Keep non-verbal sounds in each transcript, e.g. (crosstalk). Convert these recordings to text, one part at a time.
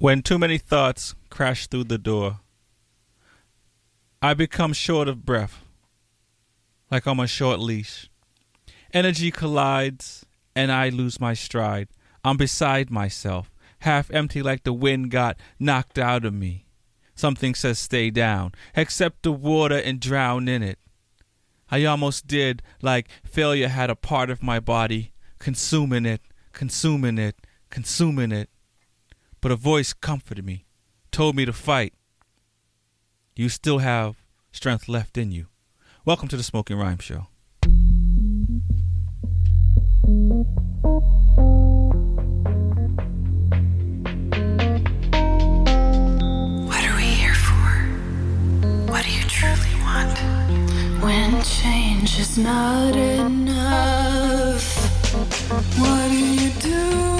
When too many thoughts crash through the door, I become short of breath, like I'm on a short leash. Energy collides, and I lose my stride. I'm beside myself, half empty like the wind got knocked out of me. Something says stay down, accept the water and drown in it. I almost did, like failure had a part of my body, consuming it, consuming it, consuming it. But a voice comforted me, told me to fight. You still have strength left in you. Welcome to the Smoking Rhyme Show. What are we here for? What do you truly want? When change is not enough, what do you do?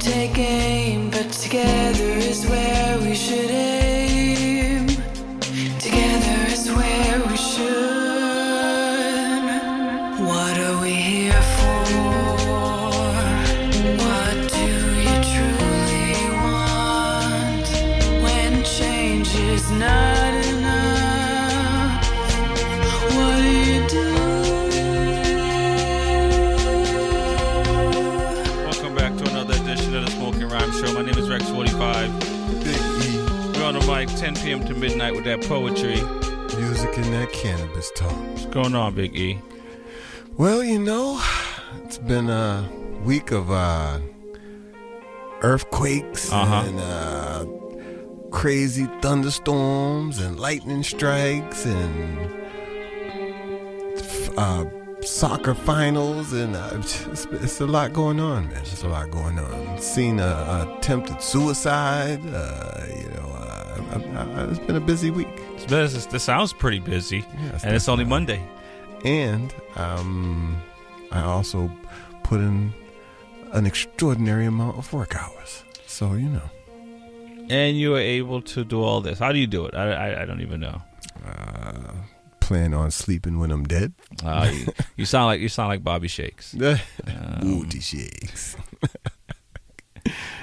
take aim. But together is where we should aim. 10 p.m. to midnight with that poetry. Music and that cannabis talk. What's going on, Big E? Well, you know, it's been a week of uh, earthquakes Uh-huh. and uh, crazy thunderstorms and lightning strikes and uh, soccer finals and uh, it's, it's a lot going on, man. There's a lot going on. Seen attempted suicide. Uh, you know, I, I, it's been a busy week. This, this sounds pretty busy, and it's only. Monday. and um, I also put in an extraordinary amount of work hours. So you know, And you were able to do all this. How do you do it? I, I, I don't even know. uh, plan on sleeping when I'm dead. Uh, you, (laughs) you sound like you sound like Bobby Shakes. (laughs) Booty shakes. (laughs)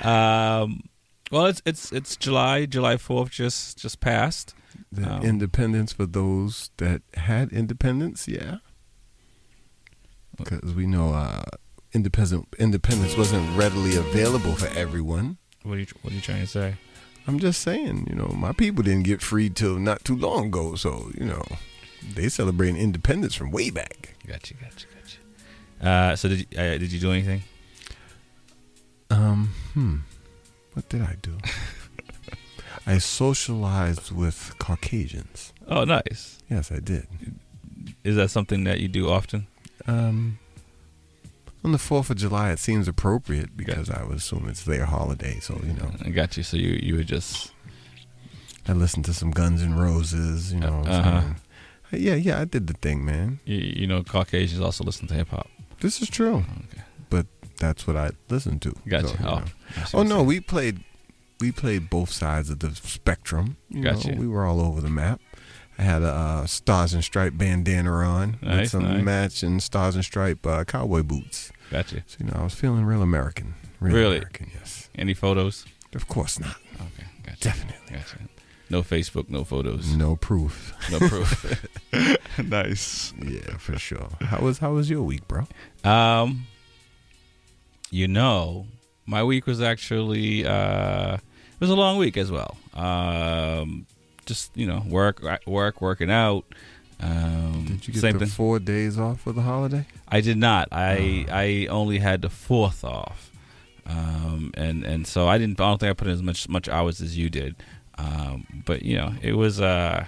Um, well, it's it's it's July July Fourth just just passed. The Um, independence for those that had independence, yeah. Because we know uh, independence independence wasn't readily available for everyone. What are you What are you trying to say? I'm just saying, you know, my people didn't get freed till not too long ago. So, you know, they celebrating independence from way back. Gotcha, gotcha, gotcha. Uh, so did you, uh, did you do anything? Um, hmm. What did I do? (laughs) I socialized with Caucasians. Oh, nice. Yes, I did. Is that something that you do often? Um, on the 4th of July, it seems appropriate because I would assume it's their holiday. So, you know, I got you. So you you were just I listened to some Guns N' Roses, you know. Uh-huh. some- yeah, yeah, I did the thing, man. you, you know Caucasians also listen to hip hop. This is true. Okay. That's what I listened to. Gotcha. So, you oh, know. Oh no, we played we played both sides of the spectrum. You Gotcha. know, we were all over the map. I had a uh, Stars and Stripe bandana on with some nice. matching Stars and Stripe uh, cowboy boots. Gotcha. You. So you know, I was feeling real American. Real Really? American, yes. Any photos? Of course not. Okay, gotcha. (laughs) Definitely. Gotcha. No Facebook, no photos, No proof. no proof. (laughs) (laughs) nice. yeah, for sure. How was how was your week, bro? Um, you know, my week was actually uh, it was a long week as well. Um, just you know work, work, working out. Um, Did you get the thing. four days off for the holiday? I did not. I I only had the fourth off, um, and and so I didn't. I don't think I put in as much much hours as you did. Um, but you know, it was uh,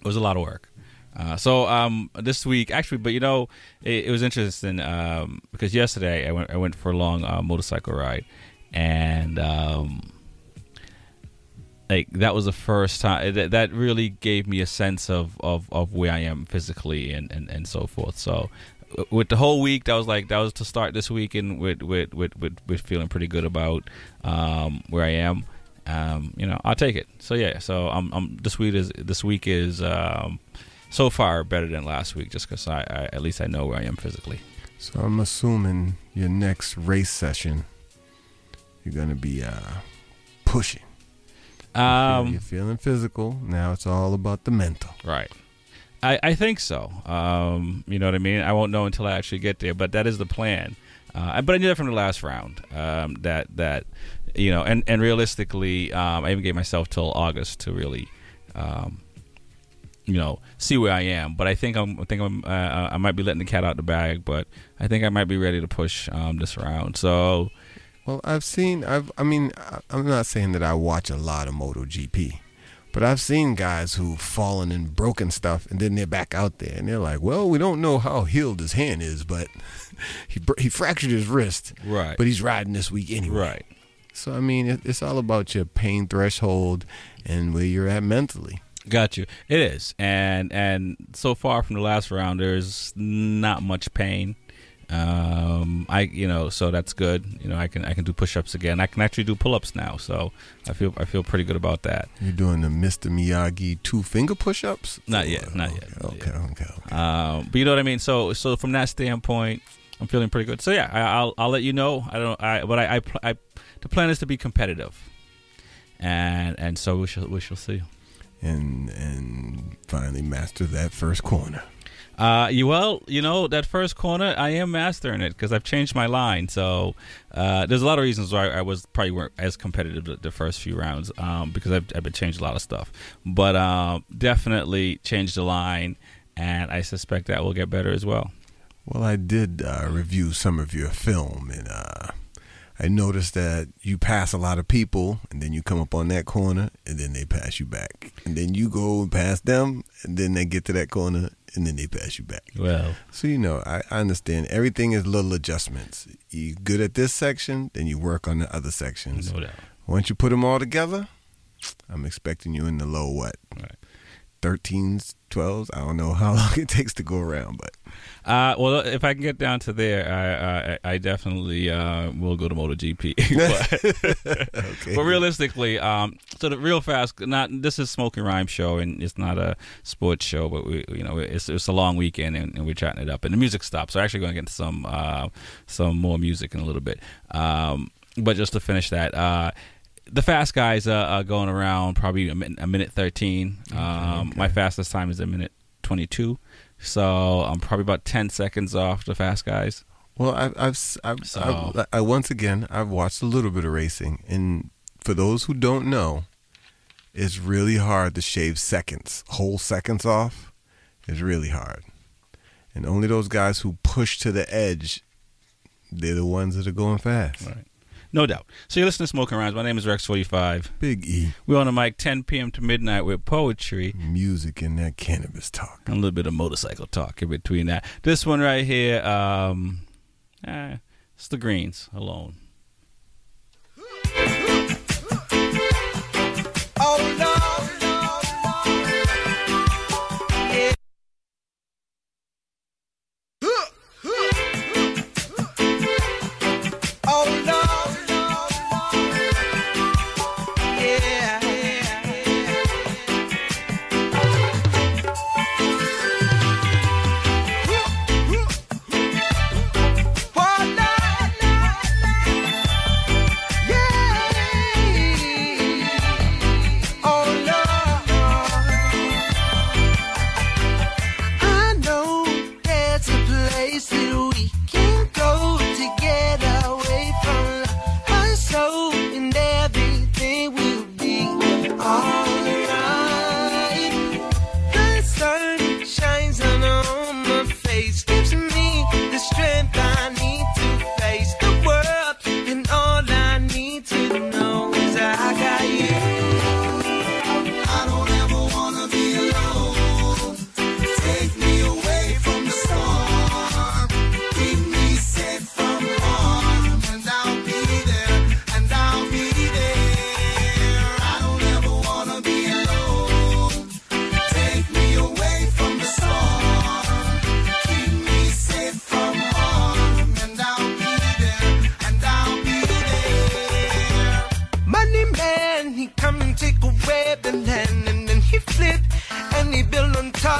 it was a lot of work. Uh, so um, this week, actually, but you know, it, it was interesting um, because yesterday I went I went for a long uh, motorcycle ride, and um, like that was the first time that, that really gave me a sense of, of, of where I am physically and, and, and so forth. So with the whole week, that was like that was to start this weekend with with with, with, with feeling pretty good about um, where I am. Um, you know, I'll take it. So yeah, so I'm, I'm this week is this week is um, so far better than last week, just because I, I at least I know where I am physically. So I'm assuming your next race session, you're gonna be uh, pushing. Um, you're feeling physical. Now it's all about the mental. Right. I, I think so. Um, you know what I mean? I won't know until I actually get there, but that is the plan. Uh, but I knew that from the last round. Um, that that you know, and and realistically, um, I even gave myself till August to really, um, you know, see where I am. But I think I'm I think I'm uh, I might be letting the cat out the bag. But I think I might be ready to push um, this round. So Well, I've seen. I've. I mean, I'm not saying that I watch a lot of MotoGP, but I've seen guys who've fallen and broken stuff, and then they're back out there, and they're like, "Well, we don't know how healed his hand is, but (laughs) he he fractured his wrist, right, but he's riding this week anyway." right. So I mean, it, it's all about your pain threshold and where you're at mentally. Got you. It is, and and so far from the last round, there's not much pain. Um, I you know, so that's good. You know, I can I can do push-ups again. I can actually do pull-ups now, so I feel I feel pretty good about that. You're doing the Mr. Miyagi two finger push-ups. Not yet, Oh, not okay, yet, Okay, okay, okay. Um, but you know what I mean. So so from that standpoint, I'm feeling pretty good. So yeah, I, I'll I'll let you know. I don't. I but I, I I the plan is to be competitive, and and so we shall we shall see. And and finally master that first corner. Uh, you well, you know that first corner, I am mastering it because I've changed my line. So uh, there's a lot of reasons why I was probably weren't as competitive the, the first few rounds um, because I've, I've been changed a lot of stuff. But um, definitely changed the line, and I suspect that will get better as well. Well, I did uh, review some of your film, and uh, I noticed that you pass a lot of people, and then you come up on that corner, and then they pass you back, and then you go and pass them, and then they get to that corner, and then they pass you back. Well, So you know, I, I understand everything is little adjustments. You good at this section, then you work on the other sections. no doubt. Once you put them all together, I'm expecting you in the low what, Right. 13s, 12s. I don't know how (laughs) long it takes to go around, but Uh, well, if I can get down to there, I I, I definitely uh, will go to MotoGP. (laughs) (laughs) but, okay. but realistically, um, so the real fast. Not this is Smoking Rhyme show, and it's not a sports show, but we, you know, it's it's a long weekend, and, and we're chatting it up, and the music stops. So actually, going to get into some uh, some more music in a little bit. Um, but just to finish that. Uh, the fast guys uh, are going around probably a minute, a minute 13. Um, My fastest time is a minute 22. So I'm probably about 10 seconds off the fast guys. Well, I've, I've, s- I've, So- I've- I, once again, I've watched a little bit of racing, and for those who don't know, it's really hard to shave seconds, whole seconds off. It's really hard, and only those guys who push to the edge, they're the ones that are going fast. Right. No doubt. So you're listening to Smoking Rhymes. My name is Rex45. Big E, We're on the mic 10 p.m. to midnight with poetry music and that cannabis talk. and a little bit of motorcycle talk in between that. This one right here, um, eh, it's the Greens alone. Oh,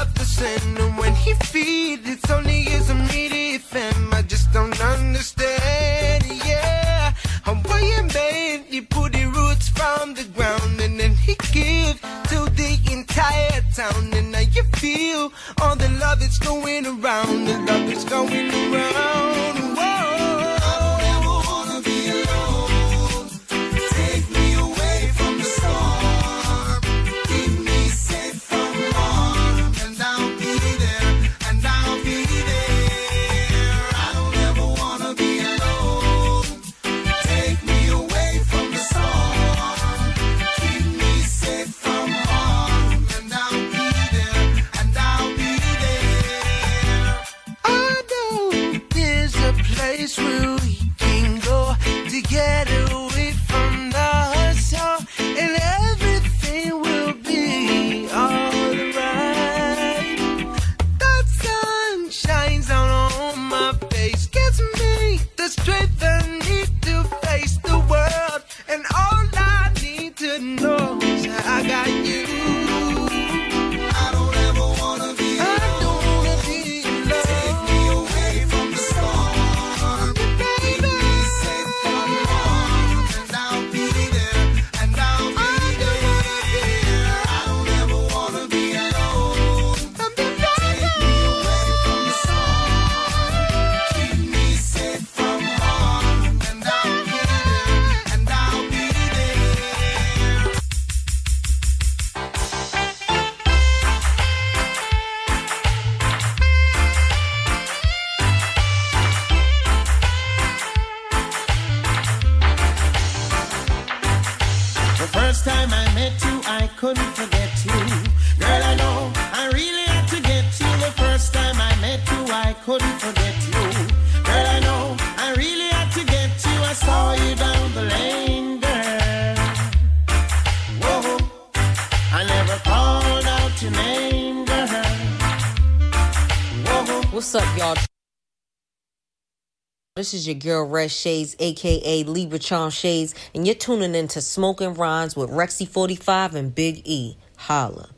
up the sin. And when he feeds, it's only his immediate fam. I just don't understand, yeah. Hawaiian man, he put the roots from the ground. And then he give to the entire town. And now you feel all the love that's going around. The love that's going around. This is your girl Red Shades, aka Libra Charm Shades, and you're tuning into Smoking Rhymes with Rexy45 and Big E. Holla.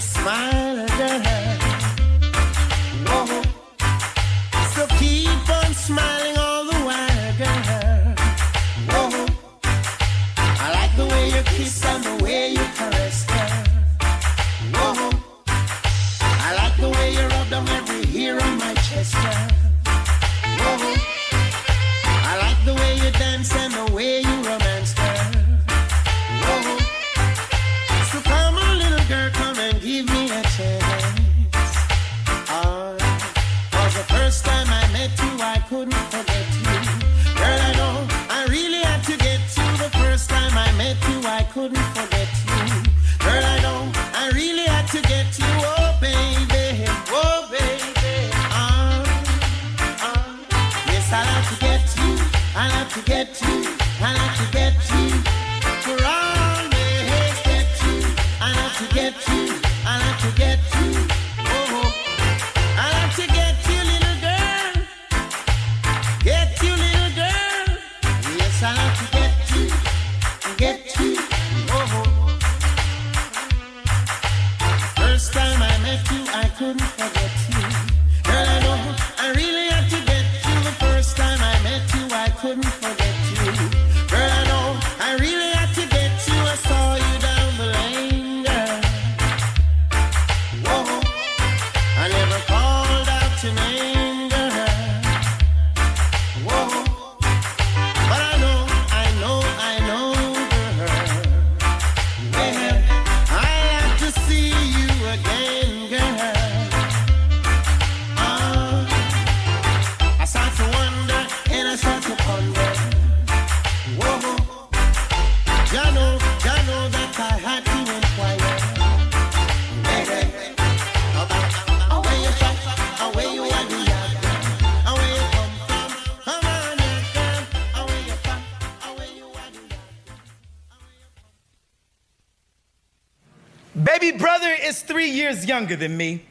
smile again. Younger than me.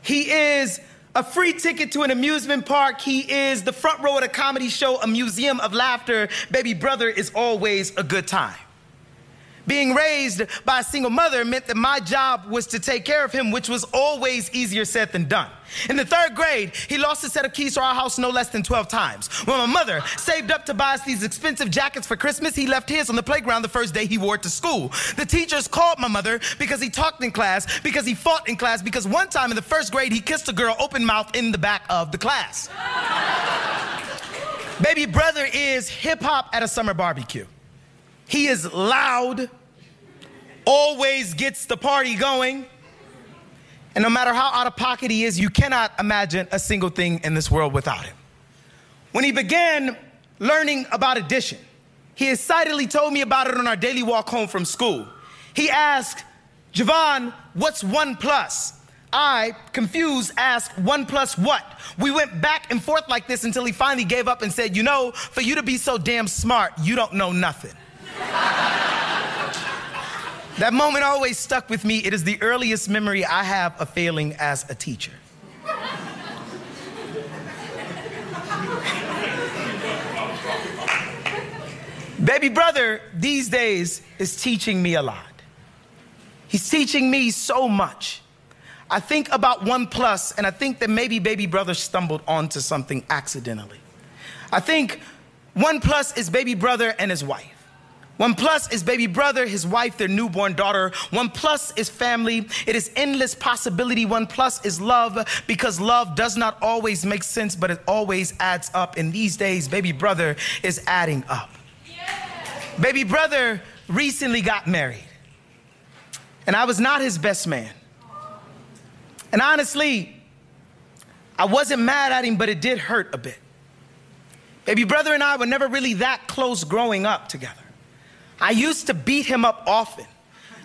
He is a free ticket to an amusement park. He is the front row at a comedy show, a museum of laughter. Baby brother is always a good time. Being raised by a single mother meant that my job was to take care of him, which was always easier said than done. In the third grade, he lost a set of keys to our house no less than 12 times. When my mother saved up to buy us these expensive jackets for Christmas, he left his on the playground the first day he wore it to school. The teachers called my mother because he talked in class, because he fought in class, because one time in the first grade, he kissed a girl open mouth in the back of the class. Baby brother is hip hop at a summer barbecue. He is loud, always gets the party going. And no matter how out of pocket he is, you cannot imagine a single thing in this world without him. When he began learning about addition, he excitedly told me about it on our daily walk home from school. He asked, Javon, what's one plus? I, confused, asked, one plus what? We went back and forth like this until he finally gave up and said, You know, for you to be so damn smart, you don't know nothing. That moment always stuck with me. It is the earliest memory I have of failing as a teacher. Baby brother these days is teaching me a lot. He's teaching me so much. I think about one plus, and I think that maybe baby brother stumbled onto something accidentally. I think one plus is baby brother and his wife. One plus is baby brother, his wife, their newborn daughter. One plus is family. It is endless possibility. One plus is love because love does not always make sense, but it always adds up. And these days, baby brother is adding up. Baby brother recently got married, and I was not his best man. And honestly, I wasn't mad at him, but it did hurt a bit. Baby brother and I were never really that close growing up together. I used to beat him up often.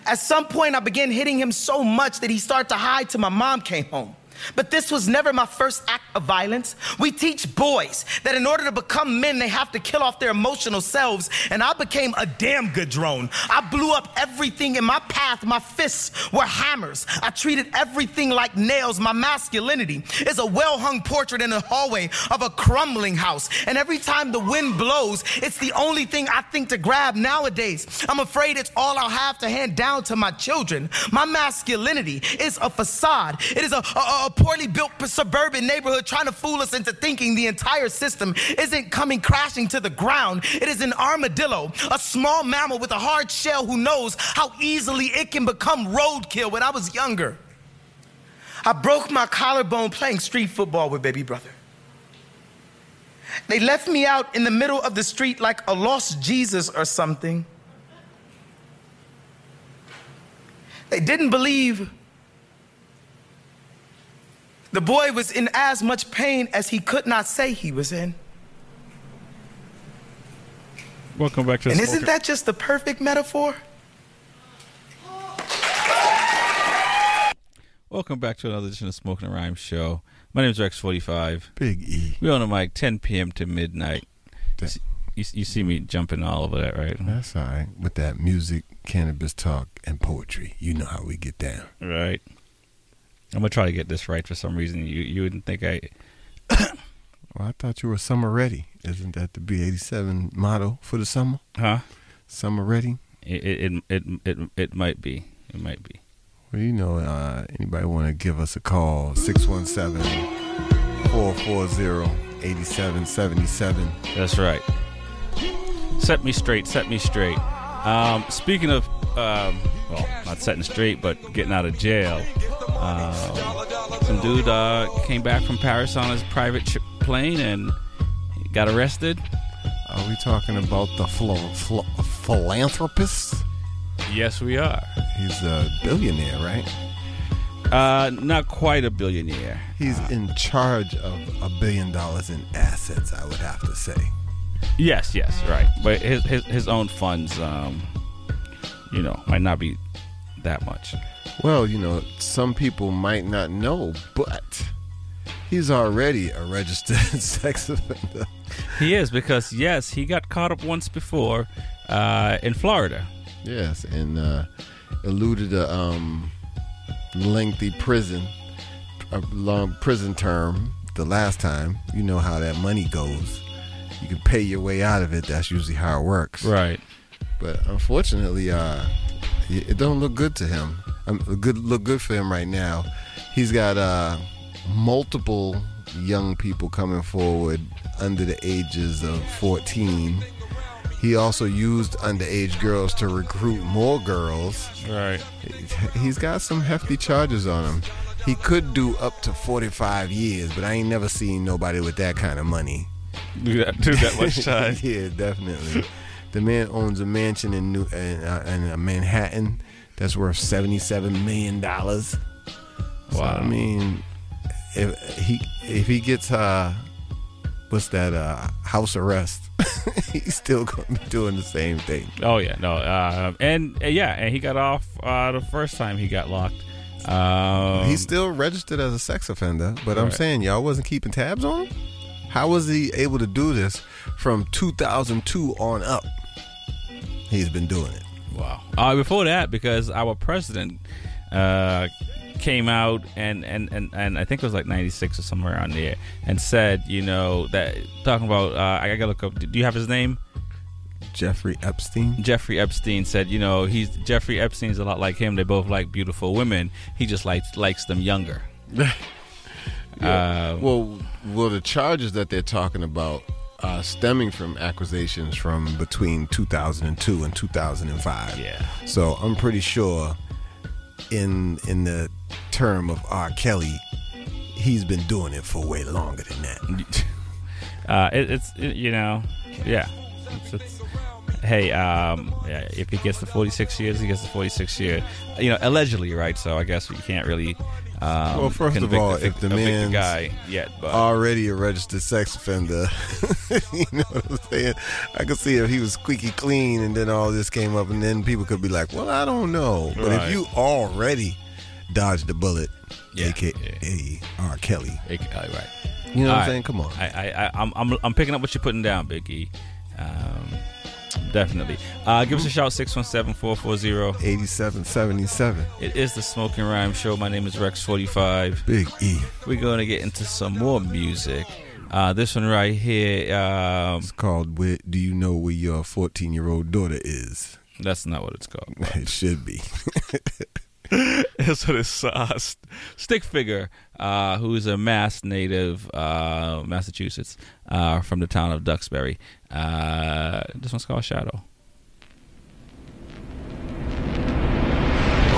At some point, I began hitting him so much that he started to hide till my mom came home. But this was never my first act of violence. We teach boys that in order to become men, they have to kill off their emotional selves. And I became a damn good drone. I blew up everything in my path. My fists were hammers. I treated everything like nails. My masculinity is a well hung portrait in the hallway of a crumbling house. And every time the wind blows, it's the only thing I think to grab nowadays. I'm afraid it's all I'll have to hand down to my children. My masculinity is a facade. It is a, a, a poorly built suburban neighborhood trying to fool us into thinking the entire system isn't coming crashing to the ground. It is an armadillo, a small mammal with a hard shell who knows how easily it can become roadkill. When I was younger, I broke my collarbone playing street football with baby brother. They left me out in the middle of the street like a lost Jesus or something. They didn't believe the boy was in as much pain as he could not say he was in. Welcome back to the And isn't that just the perfect metaphor? Welcome back to another edition of Smoking Rhyme Show. My name is Rex45. Big E. We're on the mic 10 p.m. to midnight. That- You, you see me jumping all over that, right? That's all right. With that music, cannabis talk, and poetry, you know how we get down. Right. I'm gonna try to get this right for some reason. You you wouldn't think I. (coughs) Well, I thought you were summer ready. Isn't that the B87 motto for the summer? Huh? Summer ready? It it it it, it might be. It might be. Well, you know, uh, anybody want to give us a call? 617 440 8777. That's right. Set me straight. Set me straight. Um, speaking of, um, well, not setting straight, but getting out of jail. Um, some dude uh, came back from Paris on his private ch- plane and got arrested. Are we talking about the philo- philanthropist? Yes, we are. He's a billionaire, right? Uh, not quite a billionaire. He's in charge of a billion dollars in assets, I would have to say. Yes, yes, right. But his his, his own funds, um, you know, might not be that much. Well, you know, some people might not know, but he's already a registered (laughs) sex offender. He is because yes, he got caught up once before uh, in Florida. Yes, and uh, eluded a um, lengthy prison, a long prison term the last time. You know how that money goes. You can pay your way out of it. That's usually how it works. Right. But unfortunately, uh, it don't look good to him. Um, good look good for him right now. He's got uh, multiple young people coming forward under the ages of 14. He also used underage girls to recruit more girls. Right. He's got some hefty charges on him. He could do up to 45 years, but I ain't never seen nobody with that kind of money. Do that, do that much (laughs) time. yeah, definitely. The man owns a mansion in New in, uh, in uh, Manhattan that's worth seventy-seven million dollars. So, Wow. I mean, if he if he gets uh, what's that uh, house arrest, (laughs) he's still gonna be doing the same thing. Oh yeah, no, uh, and uh, yeah, and he got off uh, the first time he got locked. Um, he's still registered as a sex offender, but I'm saying y'all wasn't keeping tabs on him. How was he able to do this from 2002 on up? He's been doing it. wow. Uh, before that, because our president uh, came out and, and, and, and I think it was like '96 or somewhere around there, and said, you know, that talking about. Uh, I gotta look up. Do you have his name? Jeffrey Epstein. Jeffrey Epstein said, you know, he's Jeffrey Epstein's a lot like him. They both like beautiful women. He just likes likes them younger. (laughs) Uh, Well, well, the charges that they're talking about uh, stemming from accusations from between 2002 and 2005. Yeah. So I'm pretty sure, in in the term of R. Kelly, he's been doing it for way longer than that. (laughs) uh, it, it's it, you know, yeah. It's, it's, hey, um, yeah, if he gets the 46 years, he gets the 46 year. You know, allegedly, right? So I guess we can't really. Um, Well, first of all, the, if the man's guy yet, but Already a registered sex offender. (laughs) you know what I'm saying? I could see if he was squeaky clean and then all this came up and then people could be like, well, I don't know. But Right. if you already dodged the bullet, Yeah, aka R. Kelly, uh, right. you know what I'm right. saying? Come on. I, I, I I'm, I'm, I'm picking up what you're putting down, Big E. Um, definitely. Uh, give us a shout 617-440. 8777. It is the Smoking Rhyme Show. My name is Rex45. Big E. We're going to get into some more music. Uh, this one right here, um, It's called Where Do You Know Where Your 14 Year Old Daughter Is? that's not what it's called. (laughs) It should be. (laughs) (laughs) What it's uh, St- Stick Figure, uh, who is a Mass native, uh, Massachusetts, uh, from the town of Duxbury. Uh, this one's called Shadow.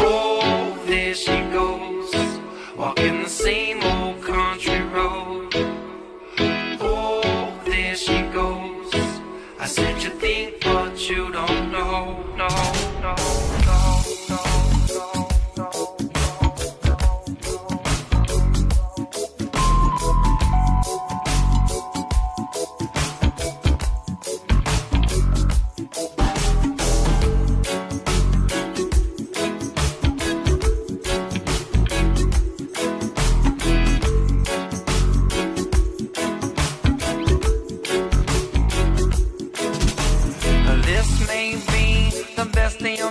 Oh, there she goes, walking the same old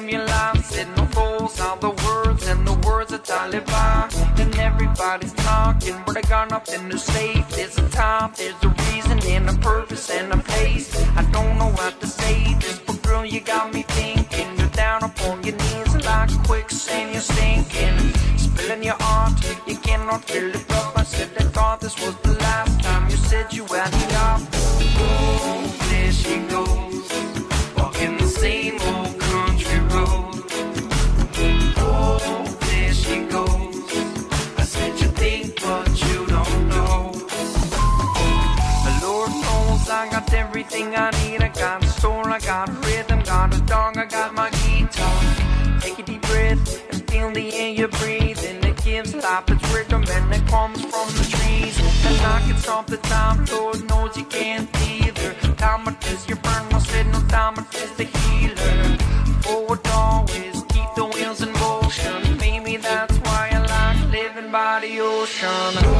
from. Said no fools, all the words and the words of Taliban. And everybody's talking, but I got nothing to say. There's a time, there's a reason, and a purpose, and a place. I don't know what to say, this but girl, you got me thinking. You're down upon your knees like quicksand, you're sinking. Spilling your heart, you cannot fill it up. I said I thought this was the last time you said you had enough. Oh, there she goes. all the time. Lord knows you can't either. Time is your burn, I said no time is the healer. Forward always, keep the wheels in motion. Maybe that's why I like living by the ocean.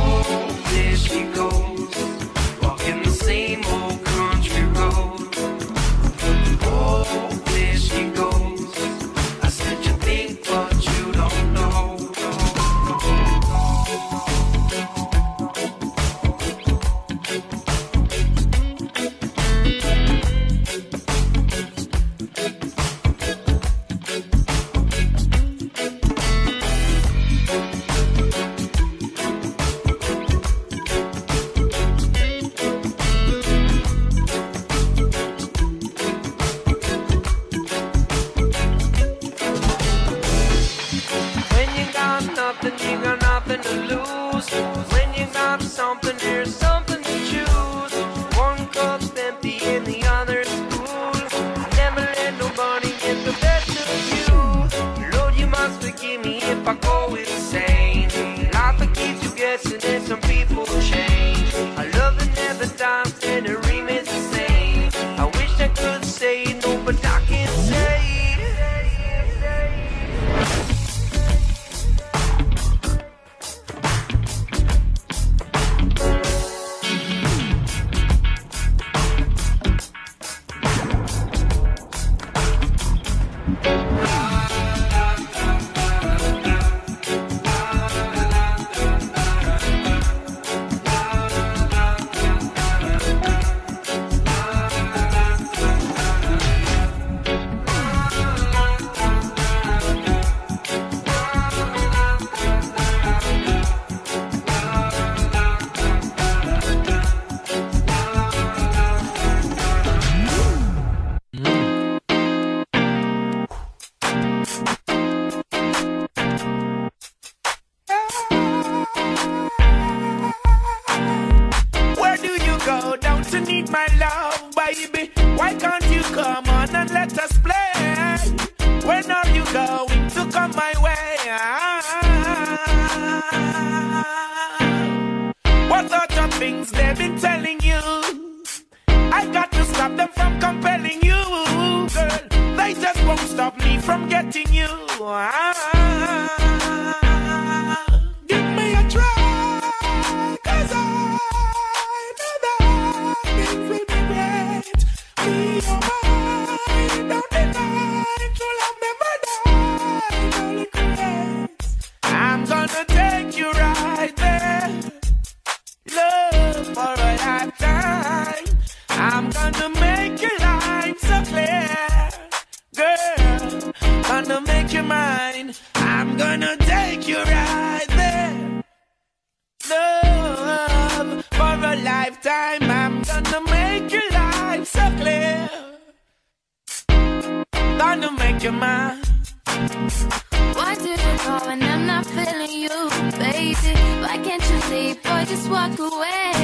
your mind. Why do you call when I'm not feeling you, baby? Why can't you leave or just walk away?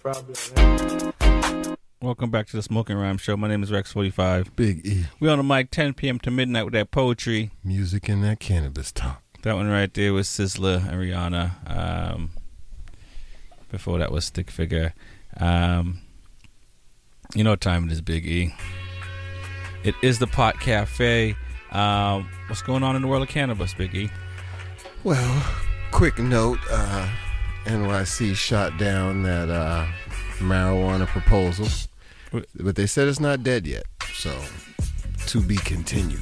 Problem. Welcome back to the Smoking Rhyme Show. My name is Rex45. Big E. We on the mic 10 p.m. to midnight with that poetry. Music and that cannabis talk. That one right there was Sizzla and Rihanna. Um, before that was Stick Figure. Um, you know what time it is, Big E. It is the Pot Cafe. Um, what's going on in the world of cannabis, Big E? Well, quick note uh, NYC shot down that uh, marijuana proposal, but they said it's not dead yet. So, to be continued,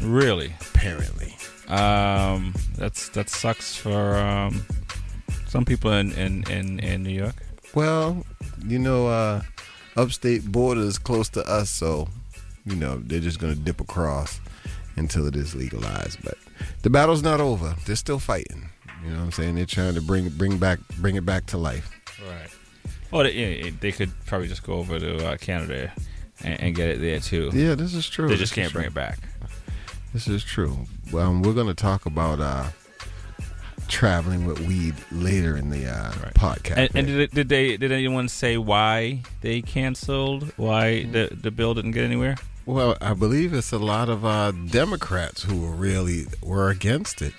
Really? apparently. Um, that's that sucks for um, some people in, in, in, in New York. Well, you know, uh, upstate border is close to us, so, you know, they're just going to dip across until it is legalized. But the battle's not over. They're still fighting. You know what I'm saying? They're trying to bring bring back bring it back to life. Right. Well, they, yeah, they could probably just go over to uh, Canada and, and get it there too. Yeah, this is true. They just is can't bring true. it back. This is true. Well, um, we're going to talk about uh, traveling with weed later in the uh, podcast. And, and did, did they did anyone say why they canceled? Why the the bill didn't get anywhere? Well, I believe it's a lot of uh, Democrats who were really were against it.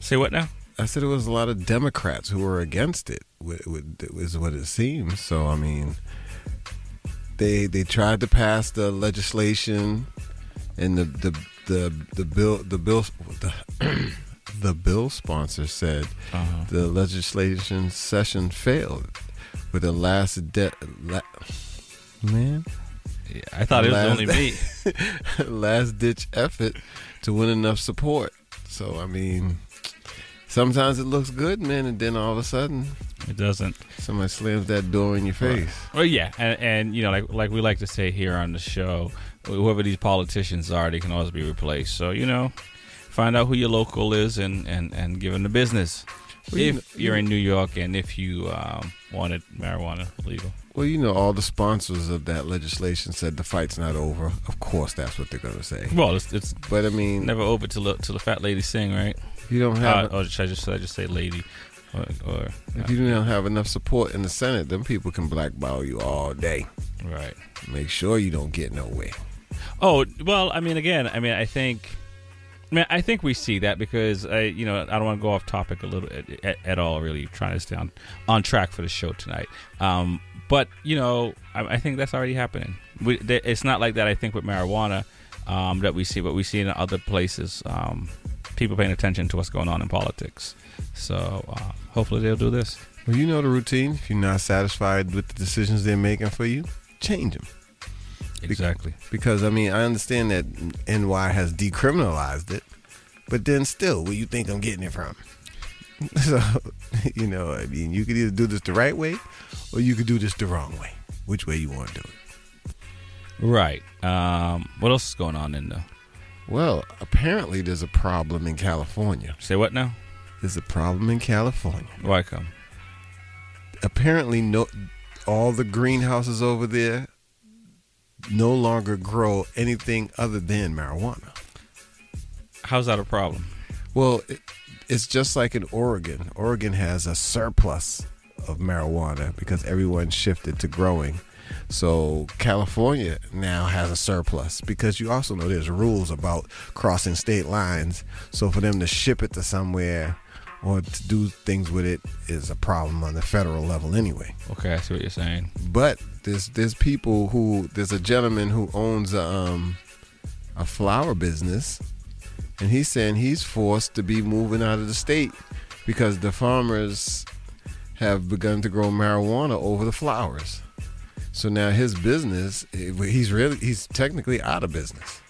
Say what now? I said it was a lot of Democrats who were against it. wi- what it seems. So I mean, they they tried to pass the legislation, and the the the, the bill the bill the, (clears throat) the bill sponsor said Uh-huh. the legislation session failed with the last de- la- man. I thought it was only me. (laughs) last ditch effort to win enough support. So I mean, sometimes it looks good, man, and then all of a sudden It doesn't. somebody slams that door in your face. Well, yeah, and, and you know, like like we like to say here on the show, whoever these politicians are, they can always be replaced. So you know, find out who your local is and and and give them the business. Well, you if you're in New York and if you um, wanted marijuana legal. Well, you know, all the sponsors of that legislation said the fight's not over. Of course, that's what they're gonna say. Well, it's, it's But I mean, never over till the, till the fat lady sing, right? you don't Uh, have or should I just should I just say lady? Or, or if you don't have enough support in the Senate, then people can blackball you all day. right. Make sure you don't get nowhere. Oh well, I mean, again, I mean, I think, I mean, I think we see that because I, you know, I don't want to go off topic a little at, at, at all. Really trying to stay on on track for the show tonight. Um, but you know, I, I think that's already happening. We, th- it's not like that. I think with marijuana um, that we see, but we see in other places. Um, people paying attention to what's going on in politics. So uh, hopefully they'll do this. Well, you know the routine. If you're not satisfied with the decisions they're making for you, change them. Exactly. Because I mean, I understand that NY has decriminalized it, but then still, where you think I'm getting it from? (laughs) So, you know, I mean, you could either do this the right way, or you could do this the wrong way. Which way you want to do it? Right. Um, what else is going on in the? Well, apparently there's a problem in California. Say what now? There's a problem in California. Why come? Apparently, no, all the greenhouses over there no longer grow anything other than marijuana. How's that a problem? Well, it, it's just like in Oregon. Oregon has a surplus of marijuana because everyone shifted to growing So California now has a surplus because you also know there's rules about crossing state lines. So for them to ship it to somewhere or to do things with it is a problem on the federal level anyway. Okay, I see what you're saying. But there's there's people who there's a gentleman who owns a, um, a flower business, and he's saying he's forced to be moving out of the state because the farmers have begun to grow marijuana over the flowers. So now his business, eh, he's really he's technically out of business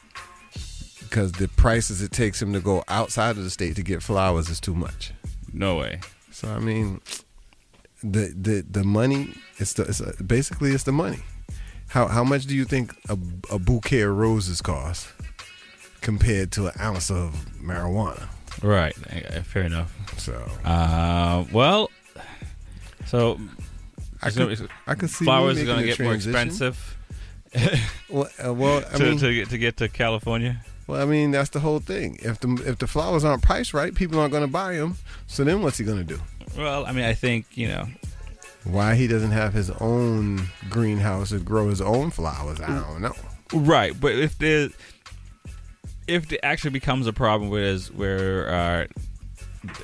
because the prices it takes him to go outside of the state to get flowers is too much. No way. So I mean, the the the money it's the it's a, basically it's the money. How how much do you think a, a bouquet of roses cost compared to an ounce of marijuana? Right. Fair enough. So Uh, well, so I could I could see flowers are going to get a more expensive Well, uh, well, I (laughs) to, mean, to get to get to California. well, I mean that's the whole thing. If the if the flowers aren't priced right, people aren't going to buy them. So then what's he going to do? Well, I mean, I think you know. Why he doesn't have his own greenhouse to grow his own flowers? I don't know. Right, but if there, if it actually becomes a problem where where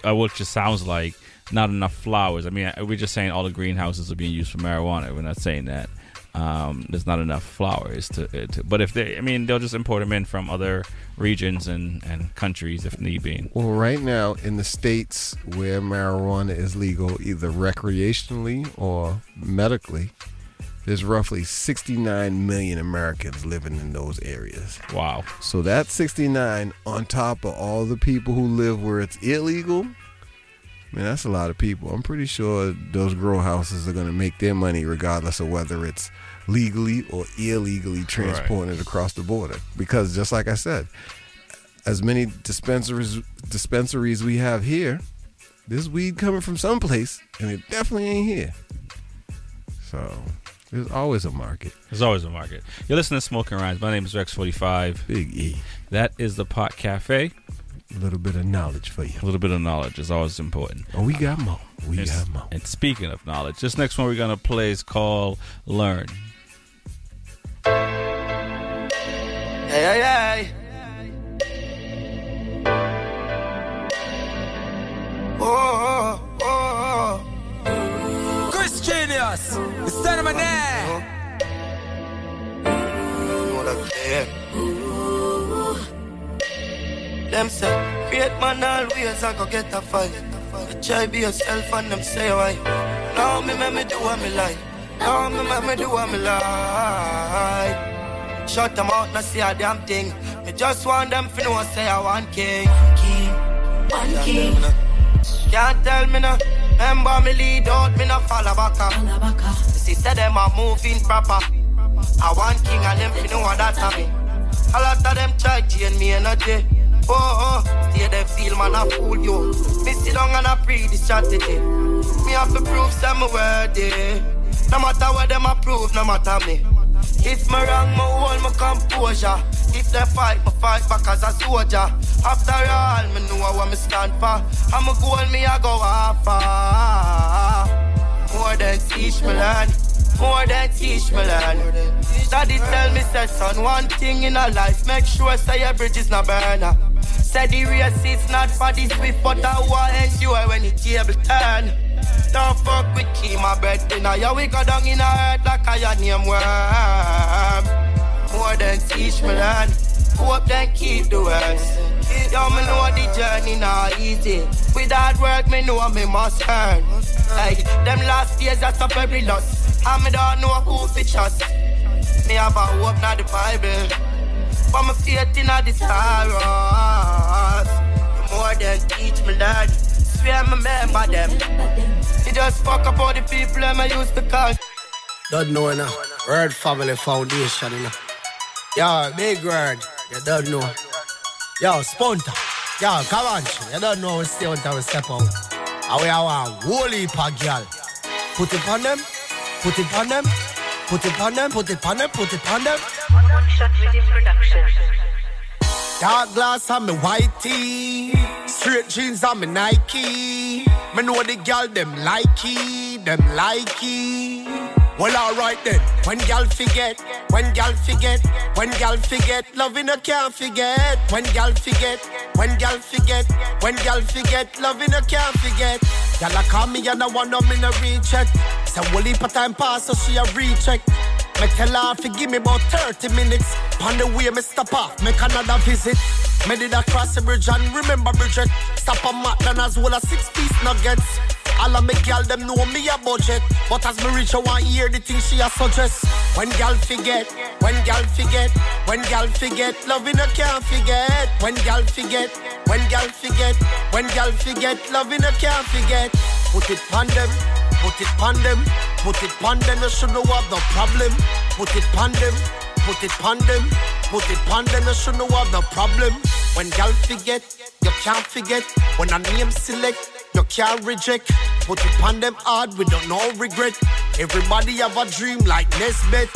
uh, just sounds like not enough flowers. I mean, we're just saying all the greenhouses are being used for marijuana. We're not saying that um, there's not enough flowers to, uh, to. But if they, I mean, they'll just import them in from other regions and and countries if need be. Well, right now in the states where marijuana is legal, either recreationally or medically, there's roughly 69 million Americans living in those areas. Wow. So that's 69 on top of all the people who live where it's illegal. Man, that's a lot of people. I'm pretty sure those grow houses are going to make their money regardless of whether it's legally or illegally transported across the border. Because just like I said, as many dispensaries dispensaries we have here, this weed coming from someplace, and it definitely ain't here. So there's always a market. There's always a market. You're listening to Smoking Rhymes. My name is Rex45. Big E. That is the Pot Cafe. A little bit of knowledge for you. A little bit of knowledge is always important. Oh, we got more. We And, got more. and speaking of knowledge, this next one we're gonna play is called "Learn." Hey, hey, hey. Oh, Chris Genius, the son of my name. What a clear. Them say, great man always I go get a fight. Try be yourself and them say why. Now me make me do what me like. Now me make me do what me like. Shut them out, not see a damn thing. Me just want them to know say I want king. King, one king. Can't tell me no. Remember me lead out, me no follow back up. See, say them are moving proper. I want king and them fi know what that a me. A lot of them try chain me energy. Oh, oh, stay there feel man I fool you. Me sit down and I pre the strategy. Me have to prove some worthy. No matter what them approve, no matter me. If me wrong, me hold my composure. If they fight, me fight back as a soldier. After all, me know what me stand for. I'm a goal, me I go far. More than teach me learn. More than teach me learn. Daddy tell me, say son, one thing in a life, make sure say your bridge is not burner. Say the race is not for the swift, but I want endure when the table turn. Don't fuck with my bread dinner. Yeah, we go down in a earth like a your name worm. More than teach me learn. Hope then keep the worst. Yo, me know the journey not easy. With hard work, me know me must earn. Like them last years, I stop every loss. And me don't know who to trust. Me have a hope not the Bible. But my faith in the stars. More than teach me learn. Swear me remember them. It just fuck up all the people that I used to call. Don't know now. Word Family Foundation, you know. Yo, big word. You don't know. Yo, Spunta. Yo, Kavanchi. You don't know we stay until we step out. And we have a whole heap of girl. Put it on them. Put it on them. Put it on them. Put it on them. Put it on them. Dark glass on me white tee. Straight jeans on me Nike. Me know the girl them likey, them likey. Well, alright then. When gal forget, when gal forget, when gal forget, loving her can't forget. When gal forget, when gal forget, when gal forget, loving her can't forget. Gal a call me and I want no me no recheck. Say well heap of time pass so she a recheck. Me tell her fi give me about 30 minutes. On the way me stop off, make another visit. Me did a cross the bridge and remember Bridget. Stop a McDonald's well a six piece nuggets. All of me gal them know me a budget. But as me reach I want hear the things she a suggest. When gal forget, when gal forget, when gal forget, loving her can't forget. When gal forget, when gal forget, when gal forget, loving her can't forget. Put it on them, put it on them, put it on them. You should know have the problem. Put it on them, put it on them, put it on them. You should know have the problem. When gal forget, you can't forget. When a name select, you can't reject. Put it on them hard without no regret. Everybody have a dream like Nesbeth.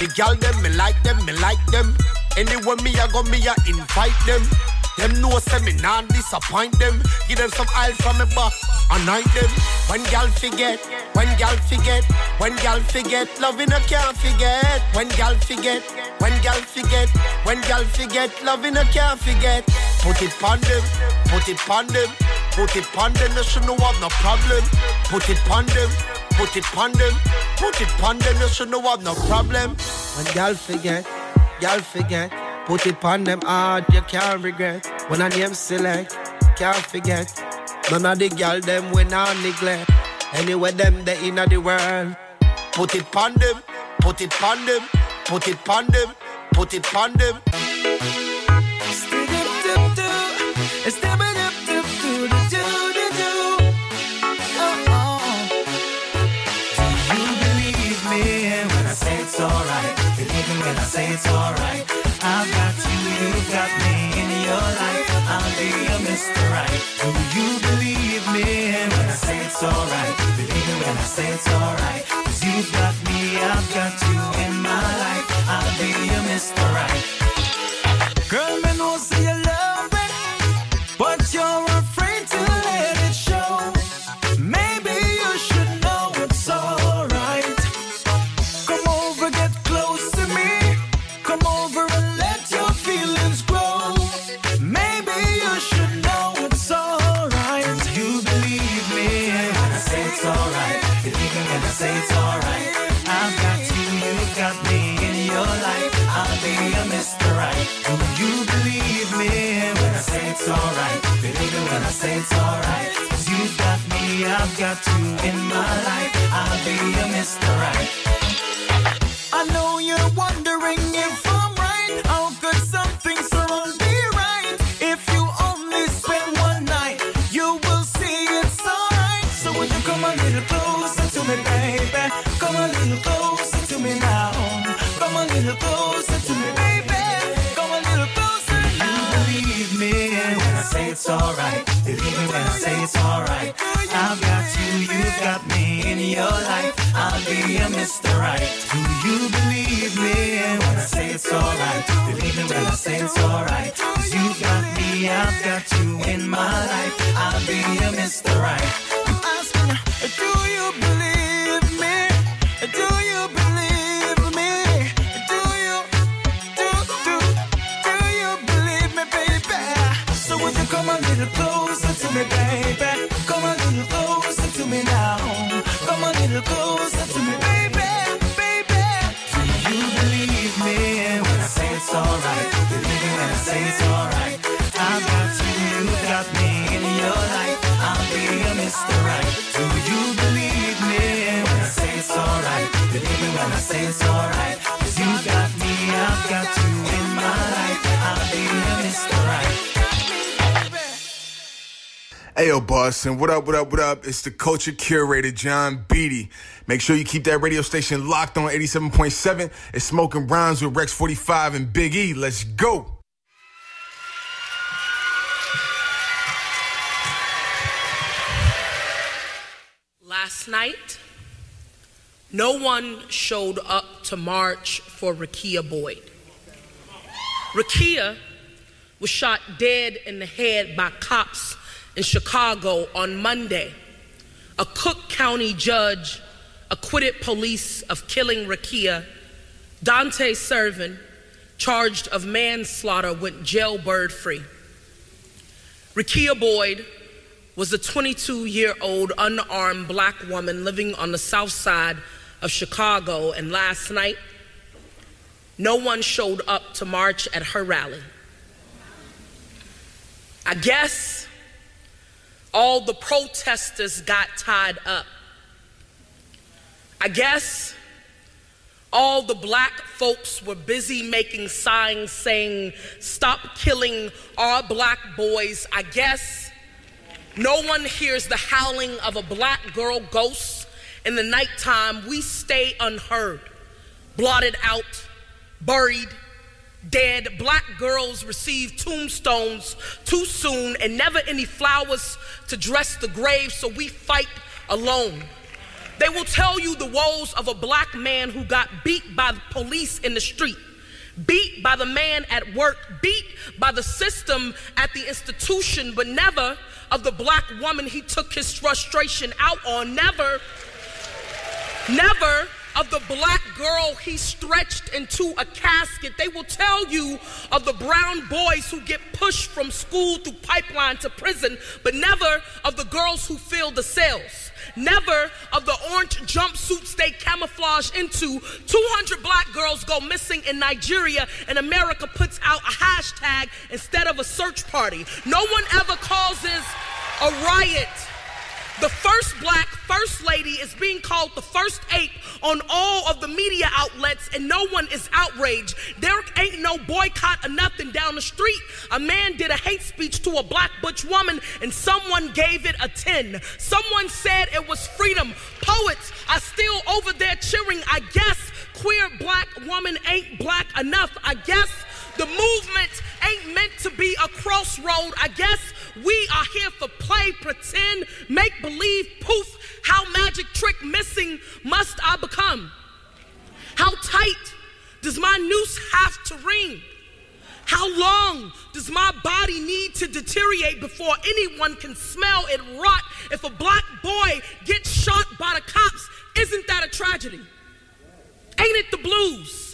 The gal them, me like them, me like them. Anywhere me I go, me I invite them. Them know say me nah disappoint them. Give them some oil from me back, anoint them. When gal forget, when gal forget, when gal forget, loving her can't forget. When gal forget, when gal forget, when gal forget, loving her can't forget. Put it pon them, put it pon them, put it pon them. You should know have no problem. Put it pon them, put it pon them, put it pon them. You should know have no problem. When gal forget, gal forget. Put it on them hard, you can't regret. When I name select, can't forget. None of the gal them when I neglect. Anywhere them they in the world. Put it on them, put it on them, put it on them, put it on them. You believe me when I say it's alright. Believe when I say it's alright. Do you believe me when I say it's alright? Believe me when I say it's alright. Cause you've got me, I've got you in my life. I'll be your Mr. Right. I've got you in my life. I'll be your Mr. Right. I know you're wondering if I'm right. Oh, How could something so be right? If you only spend one night, you will see it's alright. So would you come a little closer to me, baby? Come a little closer to me now. Come a little closer it's alright. Believe me when I say it's alright. I've got you, you've got me in your life. I'll be your Mr. Right. Do you believe me when I say it's alright? Believe me when I say it's alright. Cause you've got me, I've got you in my life. I'll be your Mr. Right. I'm asking do you believe little closer to me, baby? Come a little closer to me now. Come a little closer to me, baby, baby. Do you believe me when I say it's alright? Believe me when I say it's alright. I've got you, got me in your. I'll be Mr. Right. Do you believe me when I say it's alright? Believe me when I say it's alright. Ayo, Boston, what up, what up, what up? It's the culture curator, John Beatty. Make sure you keep that radio station locked on 87.7. It's Smoking Rhymes with Rex 45 and Big E. Let's go. Last night, no one showed up to march for Rekia Boyd. Rekia was shot dead in the head by cops in Chicago on Monday. A Cook County judge acquitted police of killing Rekia. Dante Servin, charged of manslaughter, went jailbird free. Rekia Boyd was a 22 year old unarmed black woman living on the south side of Chicago, and last night, no one showed up to march at her rally. I guess all the protesters got tied up. I guess all the black folks were busy making signs saying, Stop killing our black boys. I guess no one hears the howling of a black girl ghost in the nighttime. We stay unheard, blotted out, buried, dead. Black girls receive tombstones too soon and never any flowers to dress the grave, so we fight alone. They will tell you the woes of a black man who got beat by the police in the street, beat by the man at work, beat by the system at the institution, but never of the black woman he took his frustration out on. Never, never of the black girl he stretched into a casket. They will tell you of the brown boys who get pushed from school through pipeline to prison, but never of the girls who fill the cells. Never of the orange jumpsuits they camouflage into. 200 black girls go missing in Nigeria, and America puts out a hashtag instead of a search party. No one ever causes a riot. The first black first lady is being called the first ape on all of the media outlets, and no one is outraged. There ain't no boycott or nothing down the street. A man did a hate speech to a black butch woman, and someone gave it a 10. Someone said it was freedom. Poets are still over there cheering. I guess queer black woman ain't black enough. I guess the movement ain't meant to be a crossroad. I guess we are here for play, pretend, make believe, poof. How magic trick missing must I become? How tight does my noose have to ring? How long does my body need to deteriorate before anyone can smell it rot? If a black boy gets shot by the cops, isn't that a tragedy? Ain't it the blues?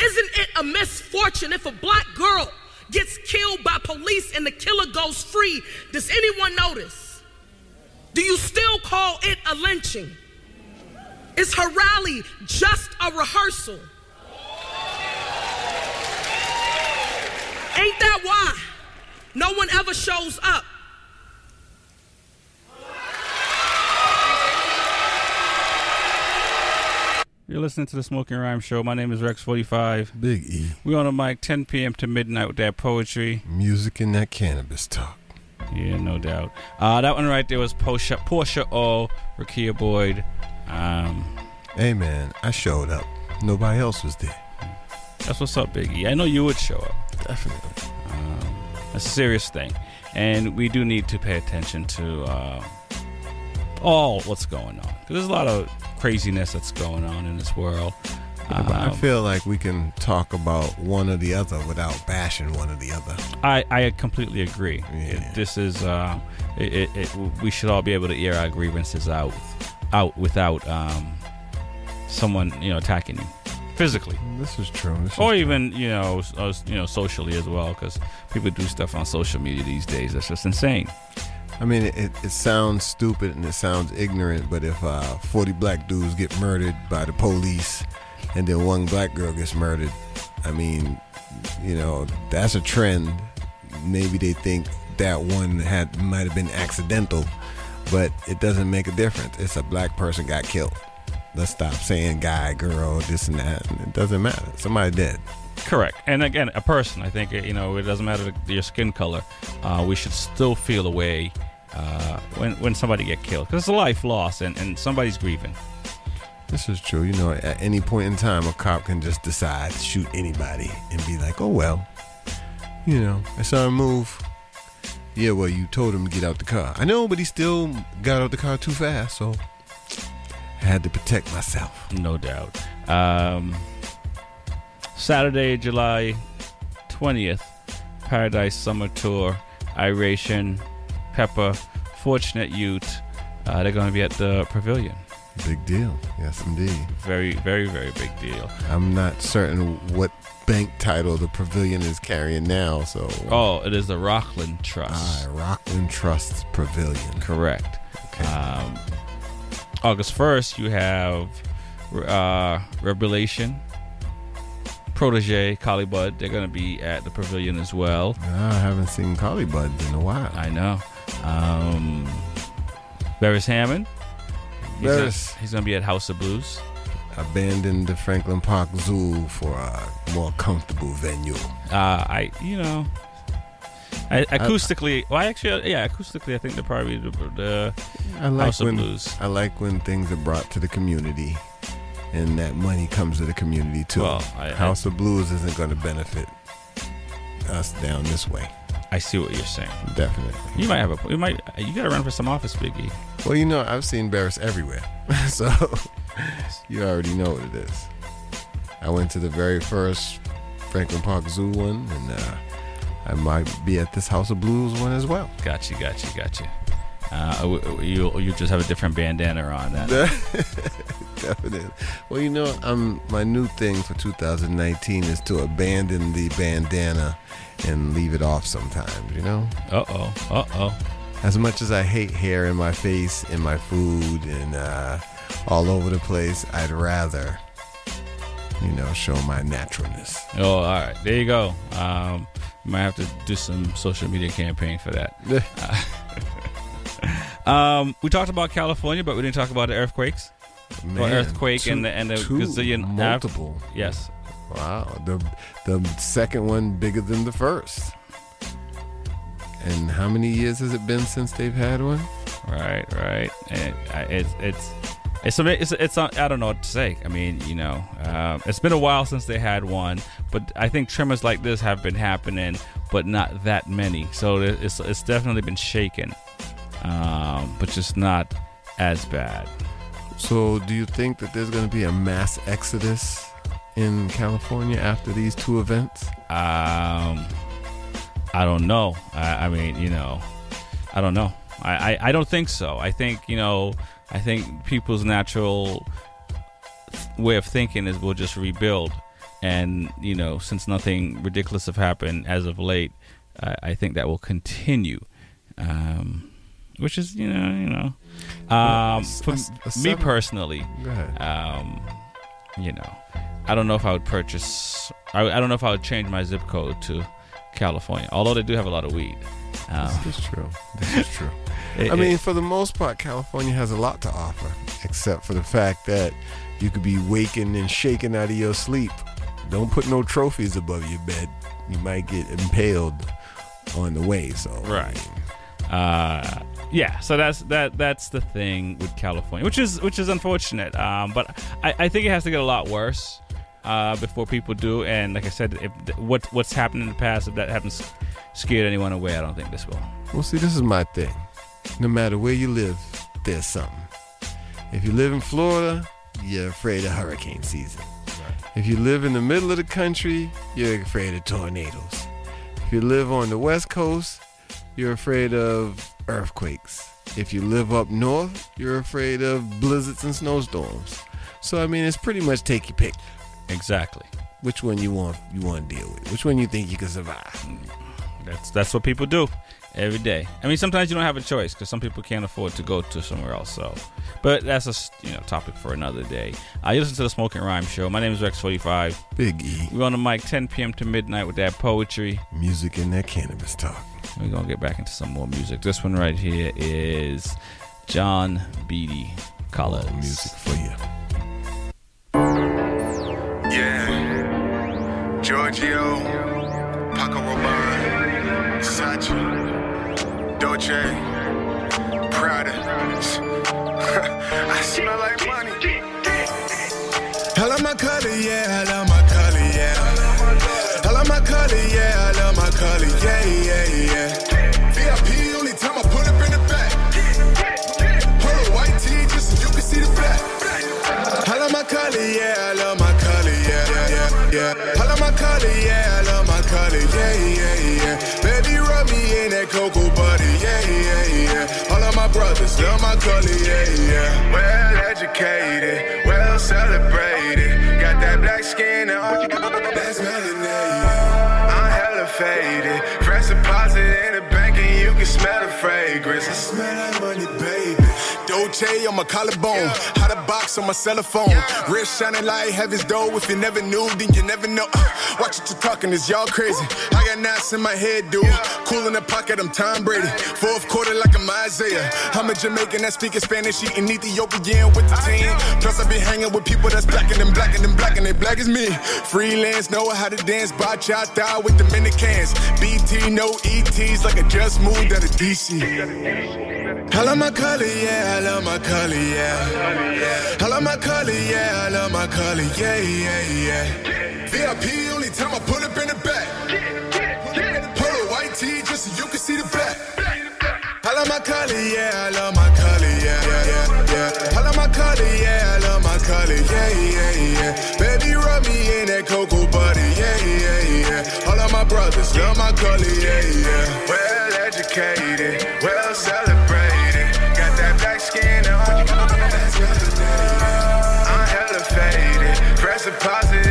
Isn't it a misfortune if a black girl gets killed by police and the killer goes free? Does anyone notice? Do you still call it a lynching? Is her rally just a rehearsal? Ain't that why no one ever shows up? You're listening to the Smoking Rhyme Show. My name is Rex45. Big E. We're on a mic 10 p.m. to midnight with that poetry. Music and that cannabis talk. Yeah, no doubt. Uh, that one right there was Porsha, Porsha O, Rekia Boyd. Um, Hey man, I showed up. Nobody else was there. that's what's up, Biggie. I know you would show up. Definitely. Um, a serious thing. And we do need to pay attention to uh, all what's going on. Because there's a lot of craziness that's going on in this world. Yeah, but I Um, feel like we can talk about one or the other without bashing one or the other. I, I completely agree. It- this is uh, it, it, we should all be able to air our grievances out out without um, someone you know attacking you physically. This is true. This is or even you know uh, you know socially as well because people do stuff on social media these days that's just insane. I mean, it, it, sounds stupid and it sounds ignorant, but if uh, 40 black dudes get murdered by the police and then one black girl gets murdered, I mean, you know, that's a trend. Maybe they think that one had might have been accidental, but it doesn't make a difference. It's a black person got killed. Let's stop saying guy, girl, this and that. It doesn't matter. Somebody dead. Correct. And again, a person. I think you know it doesn't matter your skin color. Uh, we should still feel a way uh, when when somebody get killed because it's a life lost and, and somebody's grieving. This is true. You know, at any point in time, a cop can just decide to shoot anybody and be like, oh, well, you know, I saw him move. Yeah, well, you told him to get out the car. I know, but he still got out the car too fast, so I had to protect myself. No doubt. Um, Saturday, July 20th, Paradise Summer Tour, Iration, Pepper, Fortunate Youth. Uh, they're going to be at the Pavilion. Big deal. Yes, indeed. Very, very, very big deal. I'm not certain what bank title the pavilion is carrying now, so. Oh, it is the Rockland Trust. Ah, Rockland Trust Pavilion. Correct. Um, August 1st, you have uh, Rebelution, Protoje, Bud. They're going to be at the pavilion as well. Ah, I haven't seen Buds in a while. I know. Um, Hammond. He's gonna- He's going to be at House of Blues. Abandoned the Franklin Park Zoo for a more comfortable venue. Uh, I, you know, I, acoustically, well, I actually, yeah, acoustically, I think they're probably the, the I like House when of Blues. I like when things are brought to the community, and that money comes to the community too. Well, I- I- House of Blues isn't going to benefit us down this way. I see what you're saying. Definitely. You might have a, you might, you got to run for some office, Biggie. Well, you know, I've seen Barris everywhere, (laughs) so you already know what it is. I went to the very first Franklin Park Zoo one, and uh, I might be at this House of Blues one as well. Got you, got you, got you. Uh, you you just have a different bandana on that. (laughs) (laughs) Definitely. Well, you know, um, my new thing for 2019 is to abandon the bandana and leave it off sometimes. You know. Uh oh. Uh oh. As much as I hate hair in my face, in my food, and uh, all over the place, I'd rather, you know, show my naturalness. Oh, all right. There you go. Um, might have to do some social media campaign for that. Uh, (laughs) (laughs) um, we talked about California, but we didn't talk about the earthquakes. Man, earthquake two- and the and the gazillion multiple. yes. Wow. The the second one bigger than the first. And how many years has it been since they've had one? Right, right. And I- it's it's it's it's it's not- I don't know what to say. I mean, you know, uh, it's been a while since they had one, but I think tremors like this have been happening, but not that many. So it's it's definitely been shaken, um, but just not as bad. So, do you think that there's going to be a mass exodus in California after these two events? Um, I don't know. I, I mean, you know, I don't know. I, I, I don't think so. I think you know. I think people's natural way of thinking is we'll just rebuild, and you know, since nothing ridiculous have happened as of late, I, I think that will continue. Um, which is you know you know, um, for a me personally, um, you know, I don't know if I would purchase. I, I don't know if I would change my zip code to California. Although they do have a lot of weed. Um, This is true. This is true. (laughs) It- I mean, it- for the most part, California has a lot to offer, except for the fact that you could be waking and shaking out of your sleep. Don't put no trophies above your bed. You might get impaled on the way. So right. Uh, yeah. So that's that. That's the thing with California, which is which is unfortunate. Um, but I, I think it has to get a lot worse uh, before people do. And like I said, if what what's happened in the past, if that hasn't scared anyone away, I don't think this will. Well, see, this is my thing. No matter where you live, there's something. If you live in Florida, you're afraid of hurricane season. If you live in the middle of the country, you're afraid of tornadoes. If you live on the West Coast, you're afraid of earthquakes. If you live up north, you're afraid of blizzards and snowstorms. So I mean, it's pretty much take your pick. Exactly. Which one you want you want to deal with? Which one you think you can survive? That's that's what people do every day. I mean, sometimes you don't have a choice because some people can't afford to go to somewhere else. So, but that's a you know topic for another day. Uh, you listen to the Smoking Rhyme Show. My name is Rex Forty Five. Big E. We're on the mic 10 p.m. to midnight with that poetry, music, and that cannabis talk. We're gonna get back into some more music. This one right here is John Beatty Collins. music for you. Yeah. Giorgio, Paco Rabanne, Sachi, Dolce, Prada. (laughs) I smell like money. I love my color, yeah, I love my color, yeah. I love my color, yeah, I love my color, yeah, yeah, yeah. VIP only time I put up in the back. Put a white tee just so you can see the black. I love my color, yeah, I love my color, yeah, yeah, yeah. I love my color, yeah, I love my color, yeah, yeah, yeah. Baby, rub me in that cocoa brothers love my color, yeah, yeah. Well educated. well celebrated. Got that black skin and that's melanated. I'm hella faded, fresh deposit in the bank and you can smell the fragrance. I smell baby. Dolce on my collarbone, hot a box on my cell phone. Wrist shining like heaven's door. If you never knew, then you never know. Uh, watch what you're talking, is y'all crazy? I got knots in my head, dude. Cool in the pocket, I'm Tom Brady. Fourth quarter like I'm Isaiah. I'm a Jamaican that speaking Spanish, eating Ethiopian with the team. Plus I be hanging with people that's blacker than blacker than black and they black as me. Freelance, know how to dance, bachata with the Dominicans. BT, no ETs, like I just moved out of DC. I love my color, yeah, I love my color, yeah. I love my color, yeah, I love my color, yeah, yeah, yeah. VIP, only time I pull up in the back. Polo white tee, just so you can see the back. I love my color, yeah, I love my color, yeah, yeah, yeah. I love my color, yeah, I love my color, yeah, yeah, yeah. Baby, rub me in that cocoa butter, yeah, yeah, yeah. All of my brothers love my color, yeah, yeah. Well educated, well celebrated. Deposit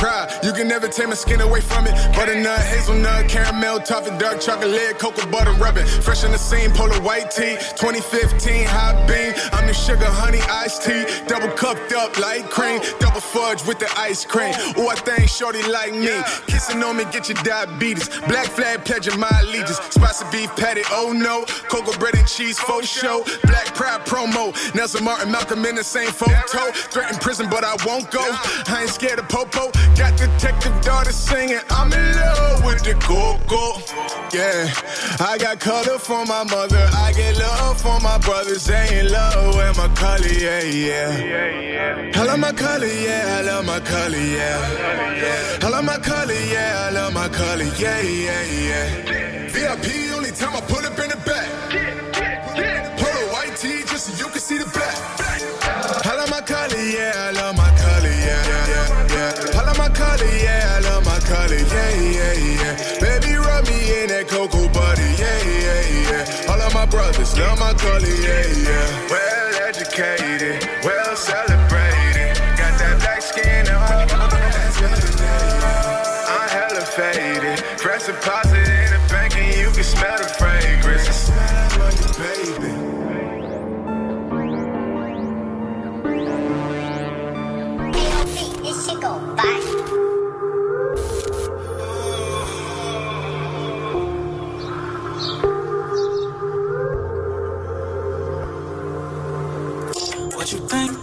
Proud. You can never take my skin away from it. Butternut, hazelnut, caramel, toffee, dark chocolate, cocoa butter rubbing. Fresh in the scene, polar white tee. 2015 hot bean. I'm the sugar honey iced tea. Double cupped up like cream. Double fudge with the ice cream. Oh, I think shorty like me. Kissing on me, get your diabetes. Black flag pledging my allegiance. Spicy beef patty, oh no. Cocoa bread and cheese, faux show. Black pride promo. Nelson Martin, Malcolm in the same photo. Threatened prison, but I won't go. I ain't scared of popo. Got detective daughter singing. I'm in love with the go-go. Yeah, I got color for my mother. I get love for my brothers. They in love with my color, yeah, yeah. I love my color, yeah. I love my color, yeah. I love my color, yeah. I love my color, yeah, yeah, yeah. VIP, only time I put up in the back. Polo white tee, just so you can see the back. I love my color, yeah. I love my yeah. Well educated,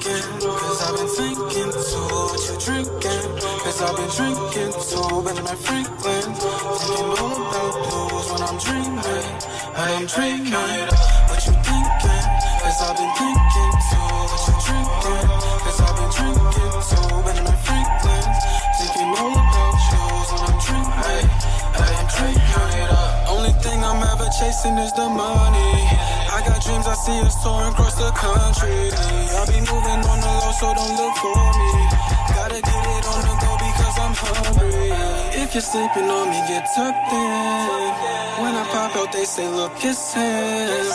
thinking? Cause I've been thinking too. What you drinking? Cause I've been drinking too. Benjamin Franklin. Thinking all about blues when I'm dreaming. I'm dreaming. What you thinking? Cause I've been thinking too. Chasing is the money. I got dreams, I see us touring across the country. I'll be moving on the low, so don't look for me. Gotta get it on the go because I'm hungry. If you're sleeping on me, get tucked in. When I pop out, they say, look, it's him.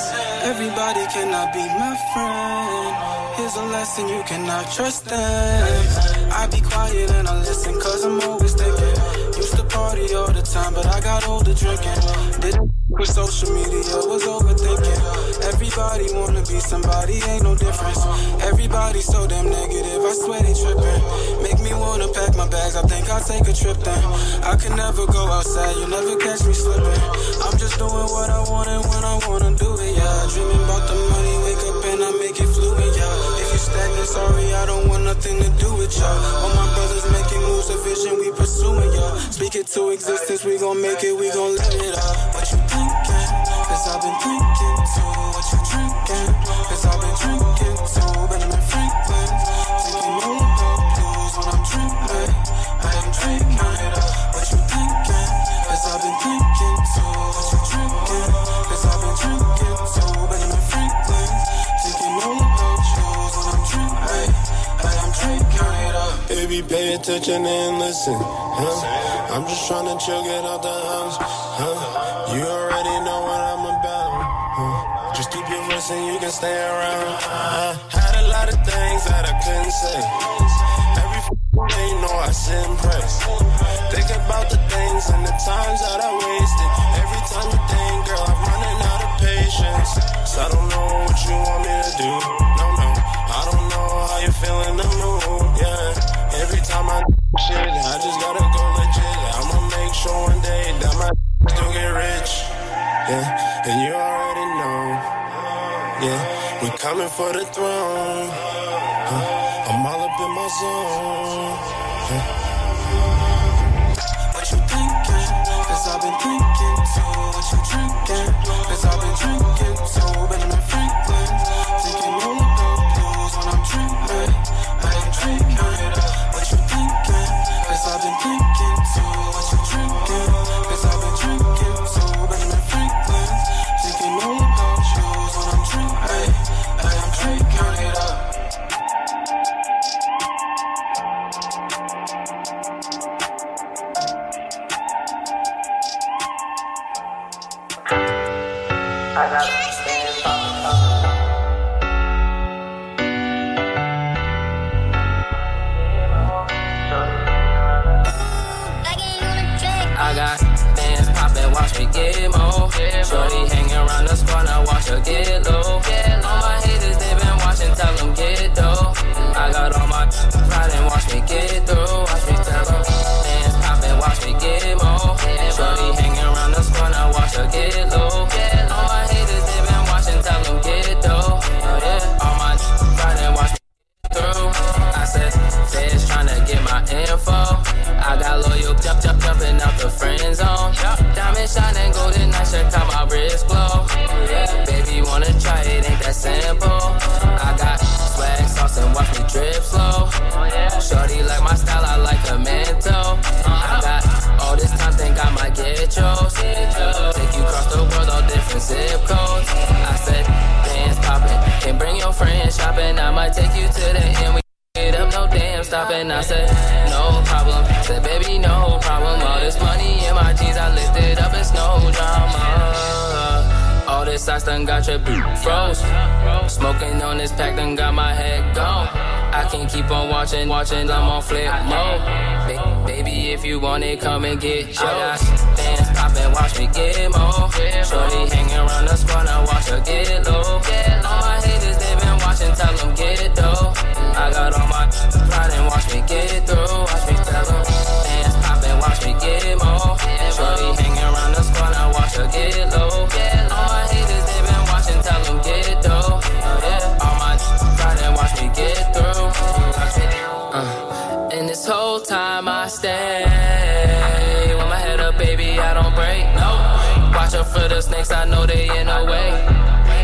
Everybody cannot be my friend. Here's a lesson, you cannot trust them. I be quiet and I listen, cause I'm always thinking. Used to party all the time, but I got older drinking. Didn't with social media, was overthinking. Everybody wanna be somebody, ain't no difference. Everybody so damn negative, I swear they tripping. Make me wanna pack my bags, I think I'll take a trip then. I can never go outside, you never catch me slipping. I'm just doing what I want and when I wanna do it, yeah. Dreaming about the money, wake up and I make it fluid, yeah. If you stagnant, sorry, I don't want nothing to do with y'all. All my brothers making moves, a vision we pursuing, y'all. Speak it to existence, we gon' make it, we gon' live it up. Cause I've been drinking too. What you drinking? Cause I've been drinking too. Benjamin Franklin. Thinking all about when I'm dreaming. I am dreaming. What you thinking? Cause I've been thinking too. What you drinking? Cause I've been drinking too. Benjamin Franklin. Thinking all about when I'm dreaming. I am dreaming. Baby, pay attention and listen. Huh? I'm just trying to chill, get out the house. Huh? And you can stay around. I had a lot of things that I couldn't say. Every day, you know I sit and pray. Think about the things and the times that I wasted. Every time you think, girl, I'm running out of patience. So I don't know what you want me to do. No, no, I don't know how you feel in the mood. Yeah, every time I shit, I just gotta go legit. I'ma make sure one day that my (laughs) still get rich. Yeah, and you already know. Yeah, we coming for the throne. Huh, I'm all up in my zone. Huh. What you thinking? Cause I've been thinking too. What you drinking? Cause I've been drinking too. Benjamin get. Take you across the world, all different zip codes. I said, bands poppin', can bring your friends shopping. I might take you to the end. We get up, no damn stopping. I said, no problem. Said, baby, no problem. All this money in my jeans, I lifted up, it's no drama. All this ice done got your boot froze. Smoking on this pack done got my head gone. I can't keep on watching, watching, I'm on flip mode. Ba- baby, if you want it, come and get yours. I got bands poppin', watch me get more. Shorty hanging around the squad, now watch her get low. All my haters, they been watching, tell them get it though. I got all my pride and watch me get through. Watch me tell them bands poppin', watch me get more. Shorty hanging around the squad, now watch her get low. Out for the snakes, I know they in the way.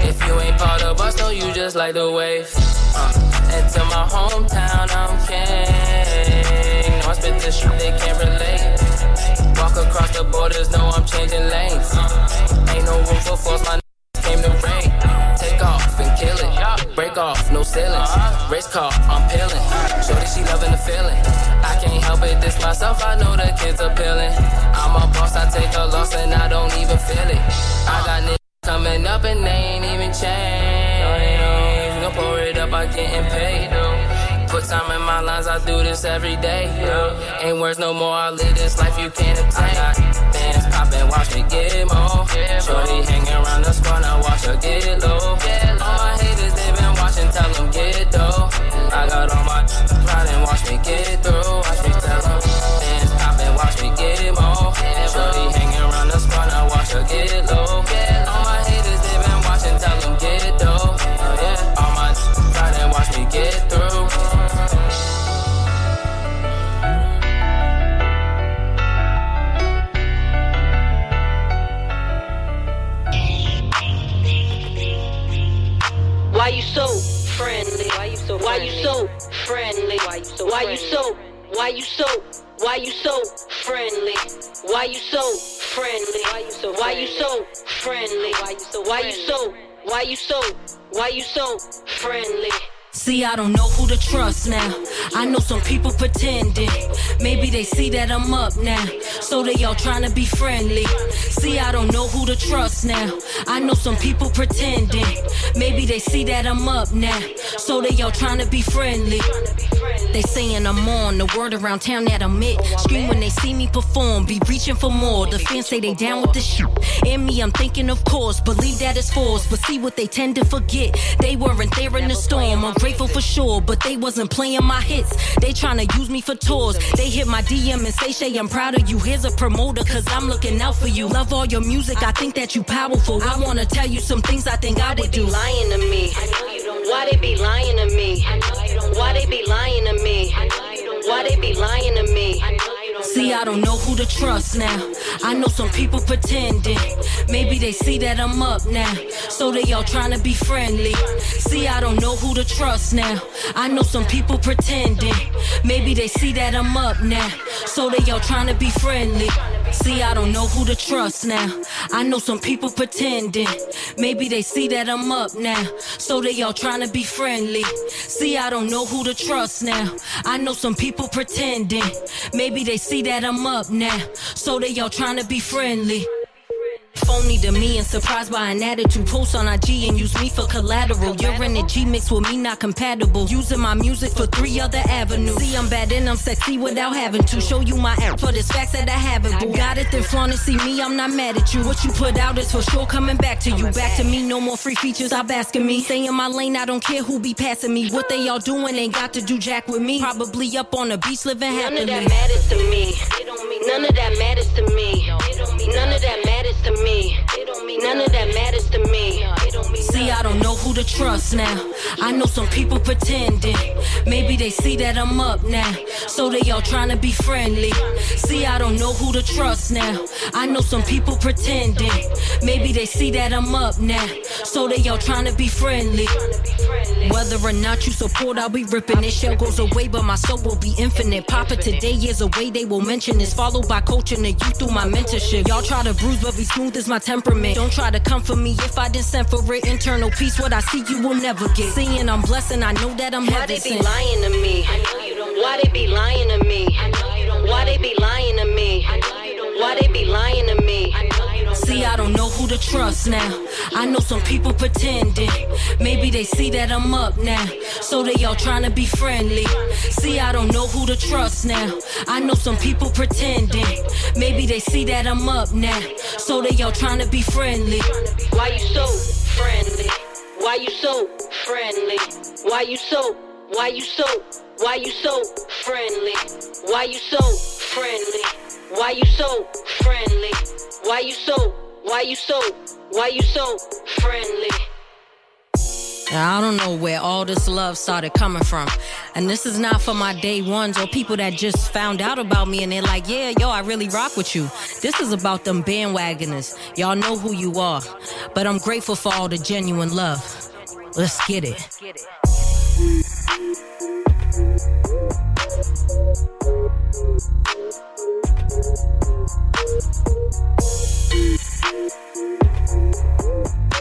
If you ain't part of us, no, you just like the wave. Uh, and to my hometown, I'm king. No, I spit this shit, they can't relate. Walk across the borders, no, I'm changing lanes. Uh, ain't no room for force, my n- came to rain. Ceilings. Race car, I'm peeling. Shorty, she loving the feeling. I can't help it, this myself, I know the kids are peeling. I'm a boss, I take a loss and I don't even feel it. I got niggas coming up and they ain't even changed. Gonna pour it up, I'm getting paid. Put time in my lines, I do this every day. Ain't words no more, I live this life you can't obtain. I got bands poppin', watch me get more. Shorty hanging around the squad, watch her get low. Watching, tell them get though. I got all my pride and watch me get through. Friendly? Why you so Why you so Why you so Why you so friendly? Why you so friendly? Why you so Why you so friendly? Why you so Why you so Why you so Why you so friendly? See, I don't know who to trust now. I know some people pretending. Maybe they see that I'm up now. So they all trying to be friendly. See, I don't know who to trust now. I know some people pretending. Maybe they see that I'm up now. So they all trying to be friendly. They saying I'm on the word around town that I'm it. Scream when they see me perform, be reaching for more. The fans say they down with the shit. In me, I'm thinking, of course, believe that it's false. But see what they tend to forget. They weren't there in the storm. I'm grateful for sure, but they wasn't playing my hits. They trying to use me for tours. They hit my DM and say, Shay, I'm proud of you. Here's a promoter, cause I'm looking out for you. Love all your music, I think that you powerful. I wanna tell you some things I think I would do. lying to me? Why they be lying to me? Why they be lying to me? Why they be lying to me? See, I don't know who to trust now. I know some people pretending. Maybe they see that I'm up now. So they all trying to be friendly. See, I don't know who to trust now. I know some people pretending. Maybe they see that I'm up now. So they all trying to be friendly. See, I don't know who to trust now. I know some people pretending. Maybe they see that I'm up now. So they all trying to be friendly. See, I don't know who to trust now. I know some people pretending. Maybe they see that I'm up now. So they all trying to be friendly. Phony to me and surprised by an attitude. Post on IG and use me for collateral. You're in a G mix with me, not compatible. Using my music for three other avenues. See, I'm bad and I'm sexy without having to show you my app for this facts that I haven't. Boo. Got it, then flaunt it. See me, I'm not mad at you. What you put out is for sure coming back to you. Back to me, no more free features. I'm asking me. Stay in my lane, I don't care who be passing me. What they all doing ain't got to do jack with me. Probably up on the beach living happily. None of that matters to me. None of that matters to me. None of that matters to me. None of that matters to me. See, I don't know who to trust now. I know some people pretending. Maybe they see that I'm up now. So they all trying to be friendly. See, I don't know who to trust now. I know some people pretending. Maybe they see that I'm up now. So they all trying to be friendly. Whether or not you support, I'll be ripping. This shell goes away, but my soul will be infinite. Papa today is away, they will mention this. Followed by coaching the youth through my mentorship. Y'all try to bruise, but be smooth is my temperament. Don't try to come for me if I didn't send for it. Internal peace, what I see, you will never get. Seeing I'm blessed I know that I'm Why heaven they be lying to me? Why they be lying to me? Why they be lying to me? Why they be lying to me? See, I don't know who to trust now. I know some people pretending. Maybe they see that I'm up now. So they all trying to be friendly. See, I don't know who to trust now. I know some people pretending. Maybe they see that I'm up now. So they all trying to be friendly. Why you so friendly? Why you so friendly? Why you so? Why you so? Why you so friendly? Why you so friendly? Why you so friendly? Why you so? Why you so? Why you so friendly? I don't know where all this love started coming from. And this is not for my day ones or people that just found out about me and they're like, yeah, yo, I really rock with you. This is about them bandwagoners. Y'all know who you are. But I'm grateful for all the genuine love. Let's get it.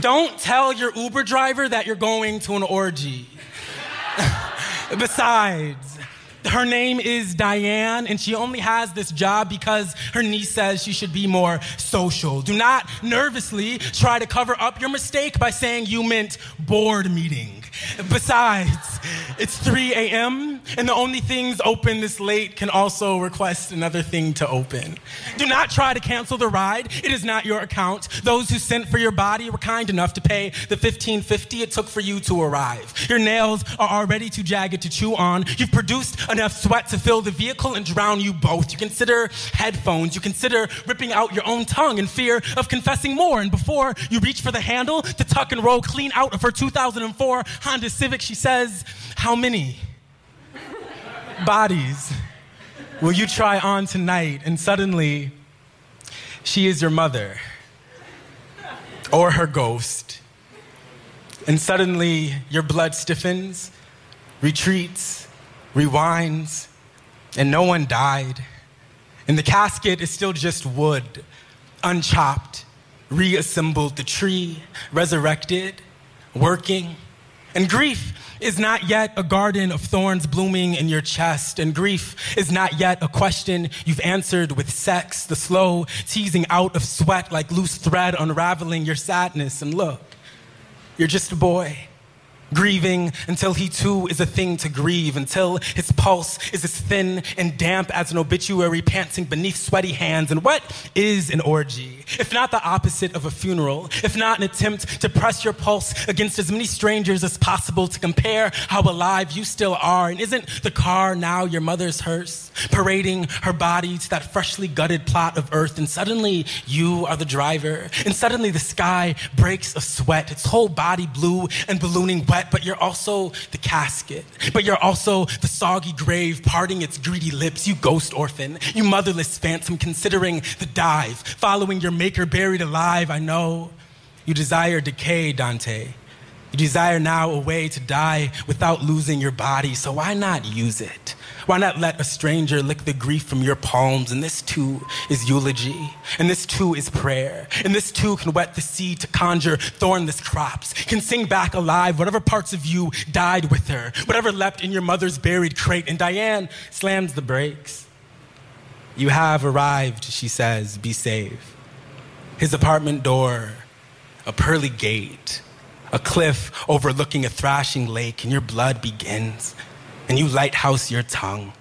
Don't tell your Uber driver that you're going to an orgy. (laughs) Besides, her name is Diane, and she only has this job because her niece says she should be more social. Do not nervously try to cover up your mistake by saying you meant board meeting. Besides, it's 3 a.m., and the only things open this late can also request another thing to open. Do not try to cancel the ride. It is not your account. Those who sent for your body were kind enough to pay the $15.50 it took for you to arrive. Your nails are already too jagged to chew on. You've produced enough sweat to fill the vehicle and drown you both. You consider headphones. You consider ripping out your own tongue in fear of confessing more. And before you reach for the handle to tuck and roll clean out of her 2004 Honda Civic. She says, How many bodies will you try on tonight? And suddenly, she is your mother or her ghost. And suddenly, your blood stiffens, retreats, rewinds, and no one died. And the casket is still just wood, unchopped, reassembled, the tree resurrected, working. And grief is not yet a garden of thorns blooming in your chest. And grief is not yet a question you've answered with sex, the slow teasing out of sweat like loose thread unraveling your sadness. And look, you're just a boy. Grieving until he too is a thing to grieve, until his pulse is as thin and damp as an obituary panting beneath sweaty hands. And what is an orgy? If not the opposite of a funeral, if not an attempt to press your pulse against as many strangers as possible to compare how alive you still are. And isn't the car now your mother's hearse, parading her body to that freshly gutted plot of earth? And suddenly you are the driver, and suddenly the sky breaks a sweat, its whole body blue and ballooning wet but you're also the casket. But you're also the soggy grave parting its greedy lips. You ghost orphan, you motherless phantom considering the dive, following your maker buried alive. I know you desire decay, Dante. You desire now a way to die without losing your body, so why not use it? Why not let a stranger lick the grief from your palms? And this too is eulogy, and this too is prayer, and this too can wet the seed to conjure thornless crops, can sing back alive whatever parts of you died with her, whatever leapt in your mother's buried crate. And Diane slams the brakes. You have arrived, she says, be safe. His apartment door, a pearly gate, a cliff overlooking a thrashing lake, and your blood begins. And you lighthouse your tongue,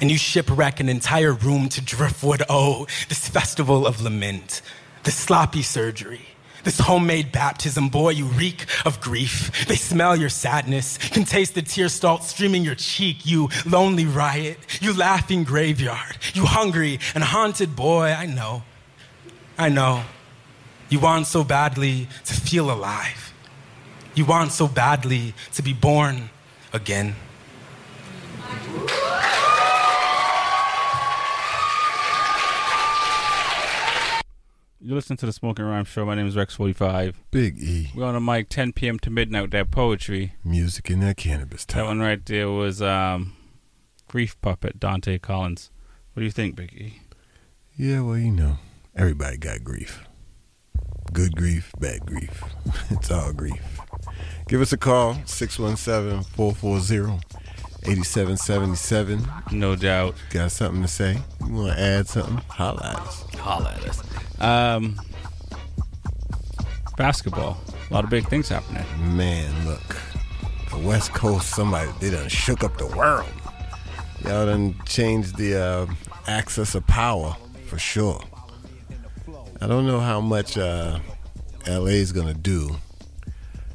and you shipwreck an entire room to driftwood. Oh, this festival of lament, this sloppy surgery. This homemade baptism, boy, you reek of grief. They smell your sadness, can taste the tear salt streaming your cheek, you lonely riot, you laughing graveyard, you hungry and haunted boy, I know. I know. You want so badly to feel alive. You want so badly to be born again. You listen to the Smoking Rhyme Show. My name is Rex45. Big E. We're on the mic 10 p.m. to midnight with that poetry. Music in that cannabis time. That one right there was um, Grief Puppet, Dante Collins. What do you think, Big E? Yeah, well, you know, everybody got grief. Good grief, bad grief. (laughs) It's all grief. Give us a call, 617 440 8777. No doubt. Got something to say? You want to add something? Holla at us. Holla at us. Um, basketball. A lot of big things happening. Man, look. The West Coast, somebody, they done shook up the world. Y'all done changed the uh, axis of power for sure. I don't know how much uh, LA's going to do.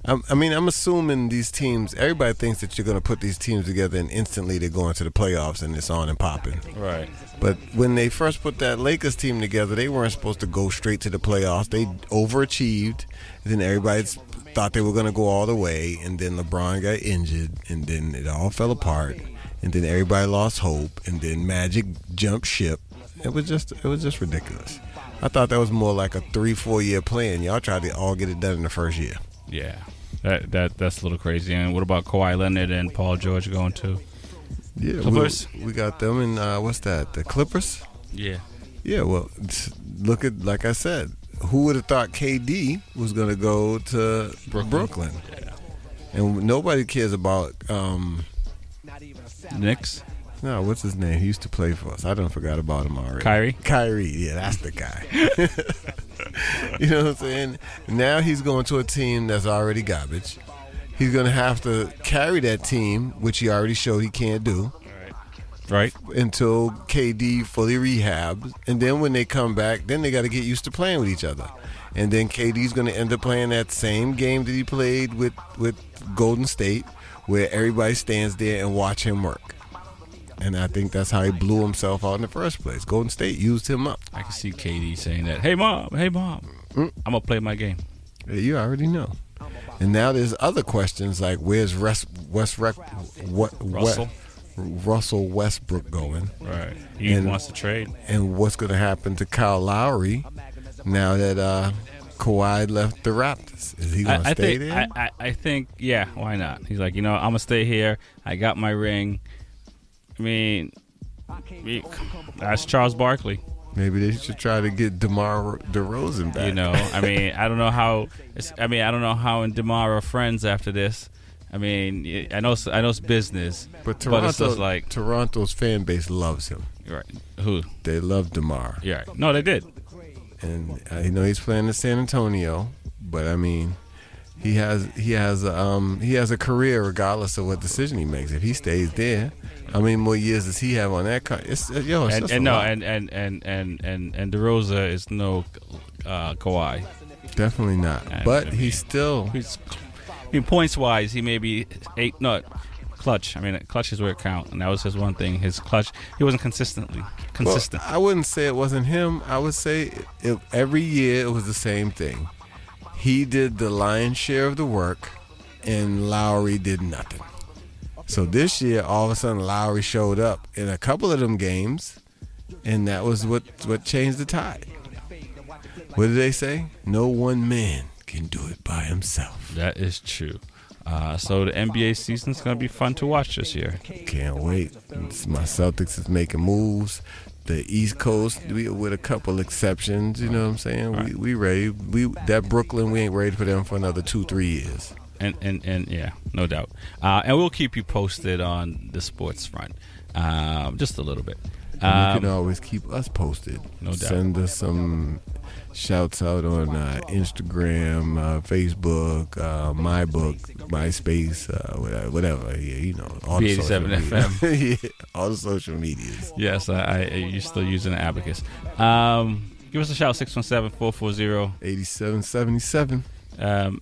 I'm, I mean, I'm assuming these teams, everybody thinks that you're going to put these teams together and instantly they're going to the playoffs and it's on and popping. Right. But when they first put that Lakers team together, they weren't supposed to go straight to the playoffs. They overachieved. Then everybody thought they were going to go all the way. And then LeBron got injured. And then it all fell apart. And then everybody lost hope. And then Magic jumped ship. It was just, it was just ridiculous. I thought that was more like a three, four year plan. Y'all tried to all get it done in the first year. Yeah. That that that's a little crazy. And what about Kawhi Leonard and Paul George going to Yeah, Clippers? We, we got them and uh, what's that? The Clippers. Yeah. Yeah. Well, look at like I said, who would have thought KD was going to go to Brooklyn? Yeah. And nobody cares about um, Knicks? No, what's his name? He used to play for us. I don't forgot about him already. Kyrie? Kyrie, yeah, that's the guy. (laughs) (laughs) you know what I'm saying? Now he's going to a team that's already garbage. He's going to have to carry that team, which he already showed he can't do. Right. Until KD fully rehabs. And then when they come back, then they got to get used to playing with each other. And then KD's going to end up playing that same game that he played with, with Golden State, where everybody stands there and watch him work. And I think that's how he blew himself out in the first place. Golden State used him up. I can see KD saying that. Hey mom, hey mom, I'm gonna play my game. You already know. And now there's other questions like where's Res- West Rec- what, Russell. Russell Westbrook going? Right. He wants to trade. And what's going to happen to Kyle Lowry now that uh, Kawhi left the Raptors? Is he going to I stay think, there? I, I, I think, yeah, why not? He's like, you know, I'm gonna stay here. I got my ring. I mean, we- that's Charles Barkley. Maybe they should try to get DeMar DeRozan back. You know, I mean, I don't know how. I mean, I don't know how and Demar are friends after this. I mean, I know, it's, I know it's business, But Toronto, just like Toronto's fan base loves him. Right. Who? They love Demar. Yeah. No, they did. And I know he's playing in San Antonio, but I mean, he has he has um he has a career regardless of what decision he makes. If he stays there, how many more years does he have on that? Con- it's uh, yo, it's and, and no, lot. and and and and and and DeRozan is no uh, Kawhi. Definitely not. And, but I he's still. He's, I mean, points wise, he may be eight. No, clutch. I mean, clutch is where it count, and that was his one thing. His clutch. He wasn't consistently consistent. Well, I wouldn't say it wasn't him. I would say it, every year it was the same thing. He did the lion's share of the work, and Lowry did nothing. So this year, all of a sudden, Lowry showed up in a couple of them games, and that was what what changed the tide. What did they say? No one man can do it by himself. that is true. Uh, so the NBA season's gonna be fun to watch this year. Can't wait. It's- my Celtics is making moves. The East Coast, we, with a couple exceptions, you know what I'm saying. We we ready. We that Brooklyn, we ain't ready for them for another two three years. And and and yeah, no doubt. Uh, and we'll keep you posted on the sports front, um, just a little bit. And you can Um, always keep us posted. No doubt. Send us some shouts out on uh, Instagram, uh, Facebook, uh, my book, MySpace, uh, whatever. Yeah, you know, all the social B87. FM. (laughs) yeah, all the social medias. Yes, I, I, you're still using the abacus. Um, give us a shout 617-440 8777. Um,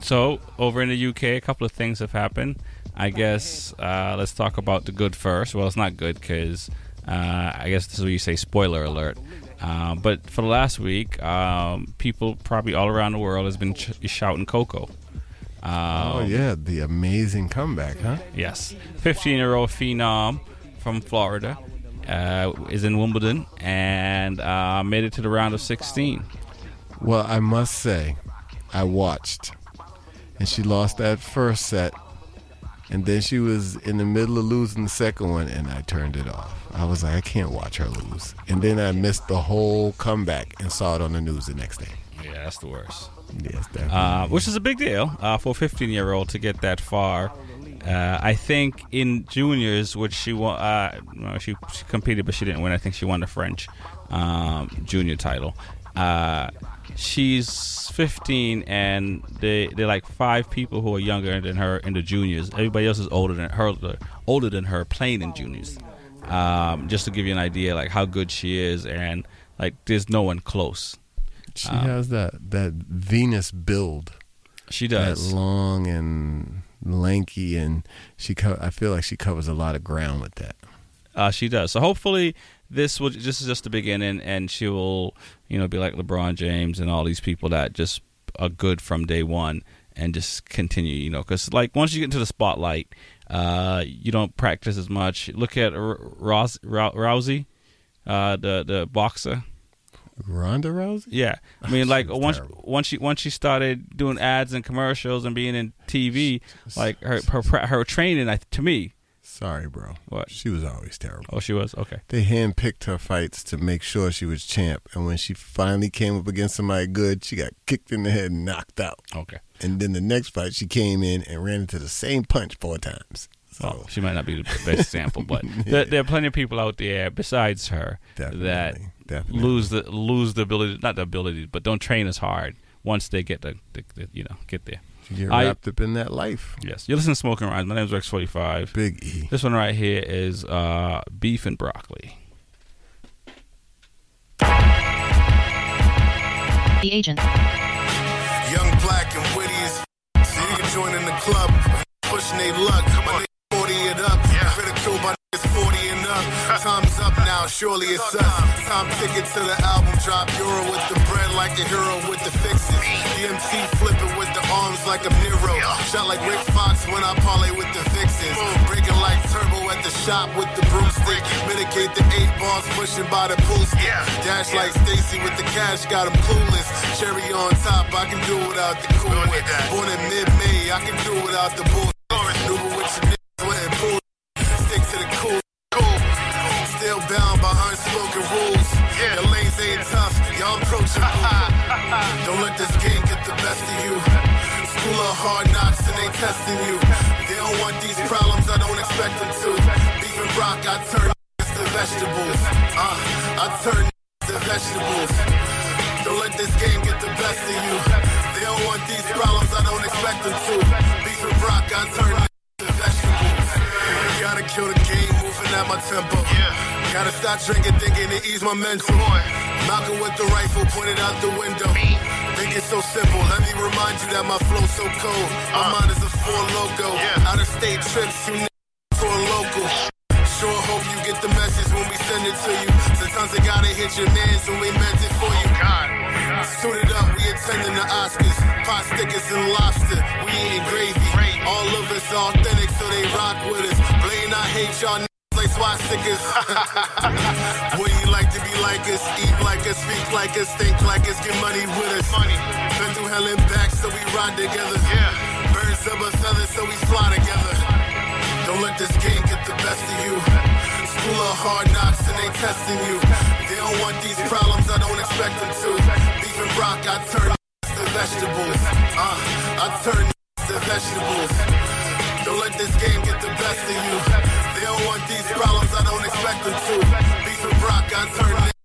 so over in the UK, a couple of things have happened. I guess uh, let's talk about the good first. Well, it's not good because uh, I guess this is what you say. Spoiler alert. Um, but for the last week, um, people probably all around the world has been ch- shouting Coco. Um, oh yeah, the amazing comeback, huh? Yes. 15 year old phenom from Florida uh, is in Wimbledon and uh, made it to the round of 16. Well, I must say, I watched, and she lost that first set, and then she was in the middle of losing the second one, and I turned it off. I was like, I can't watch her lose. And then I missed the whole comeback and saw it on the news the next day. Yeah, that's the worst. Yes, definitely. Uh, which is a big deal uh, for a 15 year old to get that far. Uh, I think in juniors, which she won, uh, no, she, she competed, but she didn't win. I think she won the French um, junior title. She's 15, and they they're like five people who are younger than her in the juniors. Everybody else is older than her, older than her playing in juniors. Um, just to give you an idea, like how good she is, and like there's no one close. She Um, has that that Venus build. She does. That long and lanky, and she. Co- I feel like she covers a lot of ground with that. Uh, she does. So hopefully this will this is just the beginning, and she will you know be like LeBron James and all these people that just are good from day one and just continue. You know, because like once you get into the spotlight, uh, you don't practice as much. Look at R- Rouse, Rou- Rousey, uh, the the boxer. Ronda Rousey. Yeah, I (laughs) mean, like once once she once she started doing ads and commercials and being in TV, like her her her training, I, to me. Sorry, bro. What? She was always terrible. Oh, she was okay. They handpicked her fights to make sure she was champ, and when she finally came up against somebody good, she got kicked in the head and knocked out. Okay. And then the next fight, she came in and ran into the same punch four times. So Well, she might not be the best example, but (laughs) there, there are plenty of people out there besides her that definitely. lose the lose the ability, not the ability, but don't train as hard once they get the, the, the you know get there. You get I- wrapped up in that life. Yes, You're listening to Smoking Rhymes. My name is Rex Forty Five. Big E. This one right here is uh, beef and broccoli. The agent. Young, black, and witty as f- so you can join in the club. Pushing they luck. My niggas 40 it up. Critical by niggas 40 and up. Time's up now. surely it's us. Time ticket to the album drop. Euro with the bread like a hero with the fixes. DMT flipping with the arms like a Nero. Shot like Rick Fox when I parlay with the vixens. Breaking like turbo at the shop with the broomstick. Mitigate the eight balls pushing by the pool stick. Dash like Stacy with the cash, got him clueless. Cherry on top, I can do without the cool. Born in mid-May, I can do without the bull. Maneuver with your niggas, went and. Stick to the cool. Still bound by unspoken rules. Your lanes ain't tough, y'all approachable. (laughs) Don't let this game get the best of you. School of hard knocks and they testing you. They don't want these problems, I don't expect them to. Beef and rock, I turn to vegetables. Uh, I turn to vegetables. Don't let this game get the best of you. They don't want these problems, I don't expect them to. Beef and rock, I turn to vegetables. Gotta kill the game, moving at my tempo. Gotta stop drinking, thinking to ease my mental. Malcolm with the rifle pointed out the window. Think it's so simple. Let me remind you that my flow's so cold. My mind is a full logo. Out of state trips, you n- for a local. Sure hope you get the message when we send it to you. Sometimes they gotta hit your mans when we meant it for you. Suited up, we attending the Oscars. Pot stickers and lobster, we eating gravy. All of us authentic, so they rock with us. Blaine, I hate y'all n- like swastikas. (laughs) Wouldn't you like to be like us? Eat like us, speak like us, think like us, get money with us. Money. Been through hell and back, so we ride together. Yeah. Birds of a feather, so we fly together. Don't let this game get the best of you. School of hard knocks and they testing you. They don't want these problems, I don't expect them to. Beef and rock, I turn to vegetables. Uh, I turn to vegetables. Don't let this game get the best of you. Want these problems, I don't expect them to. Be some rock, I turn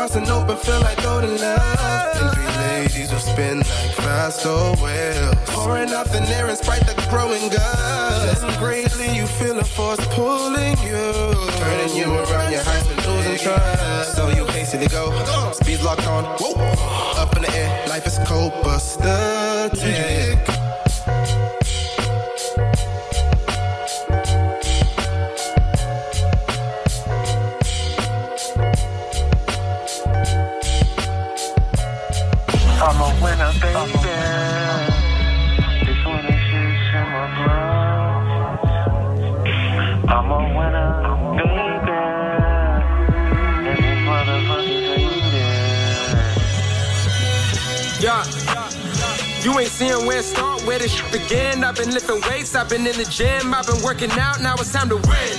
across an open field like golden love. Envy ladies will spin like fast old wheels. Pouring out the air and sprite the growing guts. Greatly, you feel a force pulling you. Turning you around your heights and losing trust. So you hastily go. Speed locked on. Whoa. Up in the air. Life is cold, but. I'm where this shit begin. I've been lifting weights, I've been in the gym, I've been working out, now it's time to win.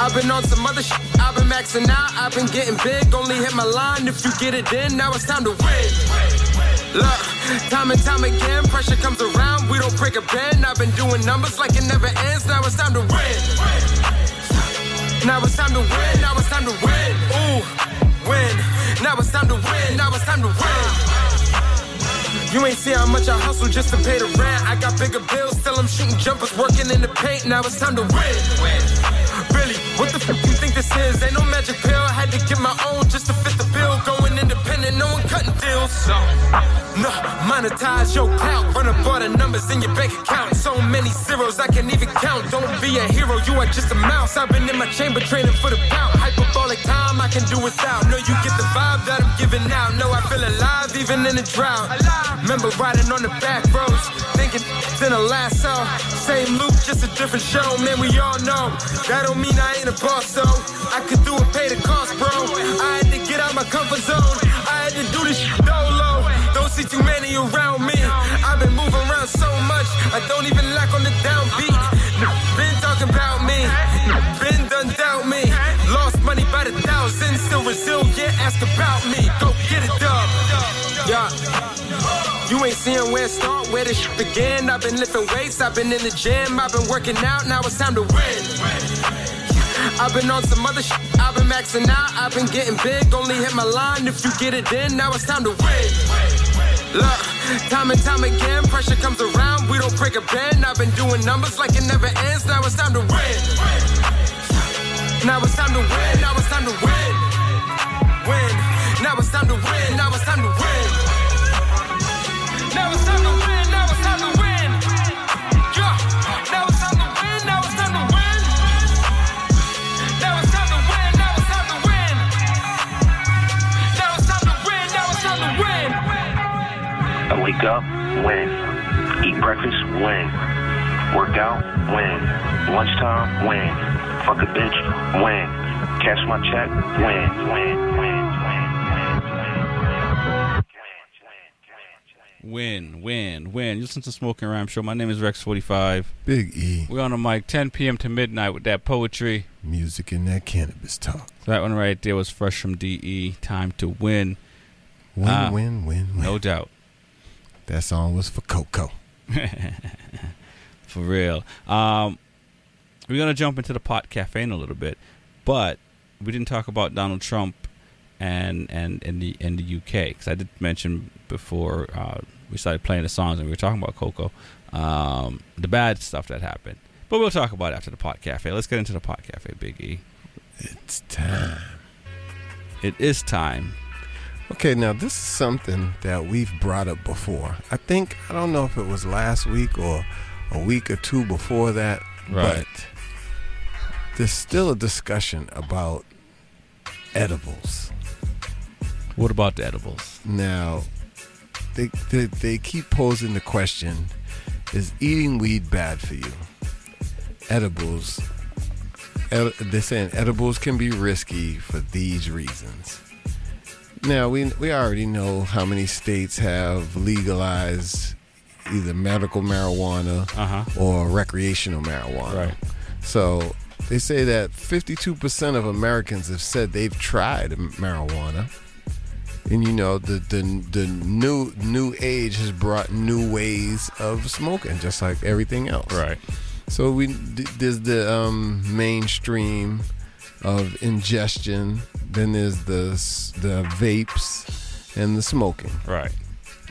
I've been on some other shit, I've been maxing out, I've been getting big, only hit my line if you get it in, now it's time to win. Look, time and time again, pressure comes around, we don't break a bend. I've been doing numbers like it never ends, now it's time to win. Now it's time to win, now it's time to win. Ooh, win. Now it's time to win. Now it's time to win. You ain't see how much I hustle just to pay the rent. I got bigger bills, still I'm shooting jumpers, working in the paint. Now it's time to win. Really, what the fuck you think this is? Ain't no magic pill. I had to get my own just to fit the bill. Going independent, no one cutting deals. No, monetize your clout. Run up all the numbers in your bank account. So many zeros I can't even count. Don't be a hero, you are just a mouse. I've been in my chamber training for the bout. Hyperbolic time I can do without. Drought. Remember riding on the back roads, thinking in a lasso. Same loop, just a different show. Man, we all know that don't mean I ain't a boss, so I could do it, pay the cost, bro. I had to get out my comfort zone. I had to do this shit dolo. Don't see too many around me. I've been moving around so much, I don't even lack on the downbeat. Been talking about me, been done doubt me. Lost money by the thousands, still resilient. Ask about me, go get it dub. Yeah. You ain't seeing where it start, where this shit begin. I've been lifting weights, I've been in the gym, I've been working out, now it's time to win. I've been on some other shit, I've been maxing out, I've been getting big, only hit my line if you get it in, now it's time to win. Look, time and time again, pressure comes around, we don't break a bend. I've been doing numbers like it never ends, now it's time to win. Now it's time to win, now it's time to win. Win, now it's time to win, now it's time to win. Wake up, win. Eat breakfast, win. Work out, win. Lunchtime, win. Fuck a bitch, win. Cash my check, win, win, win. Win, win, win. You listen to Smoking Rhyme Show. My name is Rex45. Big E. We're on the mic 10 p.m. to midnight with that poetry. Music and that cannabis talk. That one right there was fresh from DE. Time to win. Win, Ah, win, win, win. No doubt. That song was for Coco. (laughs) For real. Um, we're gonna jump into the pot cafe in a little bit, but we didn't talk about Donald Trump and and in the in the UK because I did mention before uh, we started playing the songs and we were talking about Coco, um, the bad stuff that happened. But we'll talk about it after the pot cafe. Let's get into the pot cafe, Big E. It's time. It is time. Okay, now this is something that we've brought up before. I think I don't know if it was last week or a week or two before that, Right. but there's still a discussion about edibles. What about the edibles? Now, they, they they keep posing the question: Is eating weed bad for you? Edibles. Ed, they're saying edibles can be risky for these reasons. Now we we already know how many states have legalized either medical marijuana uh-huh. or recreational marijuana. Right. So they say that 52% of Americans have said they've tried marijuana. And you know the, the the new new age has brought new ways of smoking, just like everything else. Right. So we th- there's the um, mainstream of ingestion. Then there's the the vapes and the smoking. Right.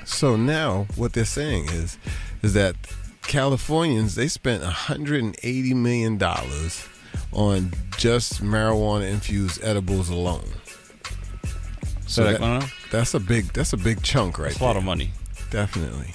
So now what they're saying is is that Californians they spent 180 million dollars on just marijuana infused edibles alone. Say that, that's a big that's a big chunk right That's a lot of money. Definitely.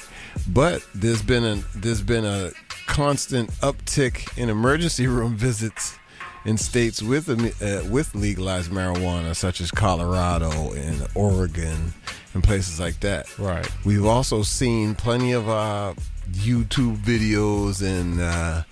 But there's been a there's been a constant uptick in emergency (laughs) room visits in states with uh, with legalized marijuana, such as Colorado and Oregon and places like that. Right. We've also seen plenty of uh, YouTube videos and uh,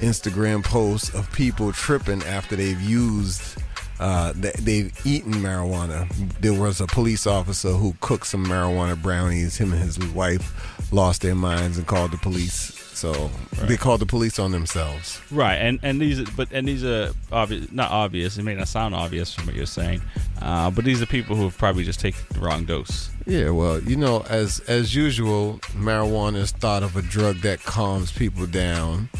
Instagram posts of people tripping after they've used. Uh, they've eaten marijuana. There was a police officer who cooked some marijuana brownies. Him and his wife lost their minds and called the police. So they called the police on themselves. Right, and and these, but and these are obvious, not obvious. It may not sound obvious from what you're saying, uh, but these are people who have probably just taken the wrong dose. Yeah, well, you know, as as usual, marijuana is thought of a drug that calms people down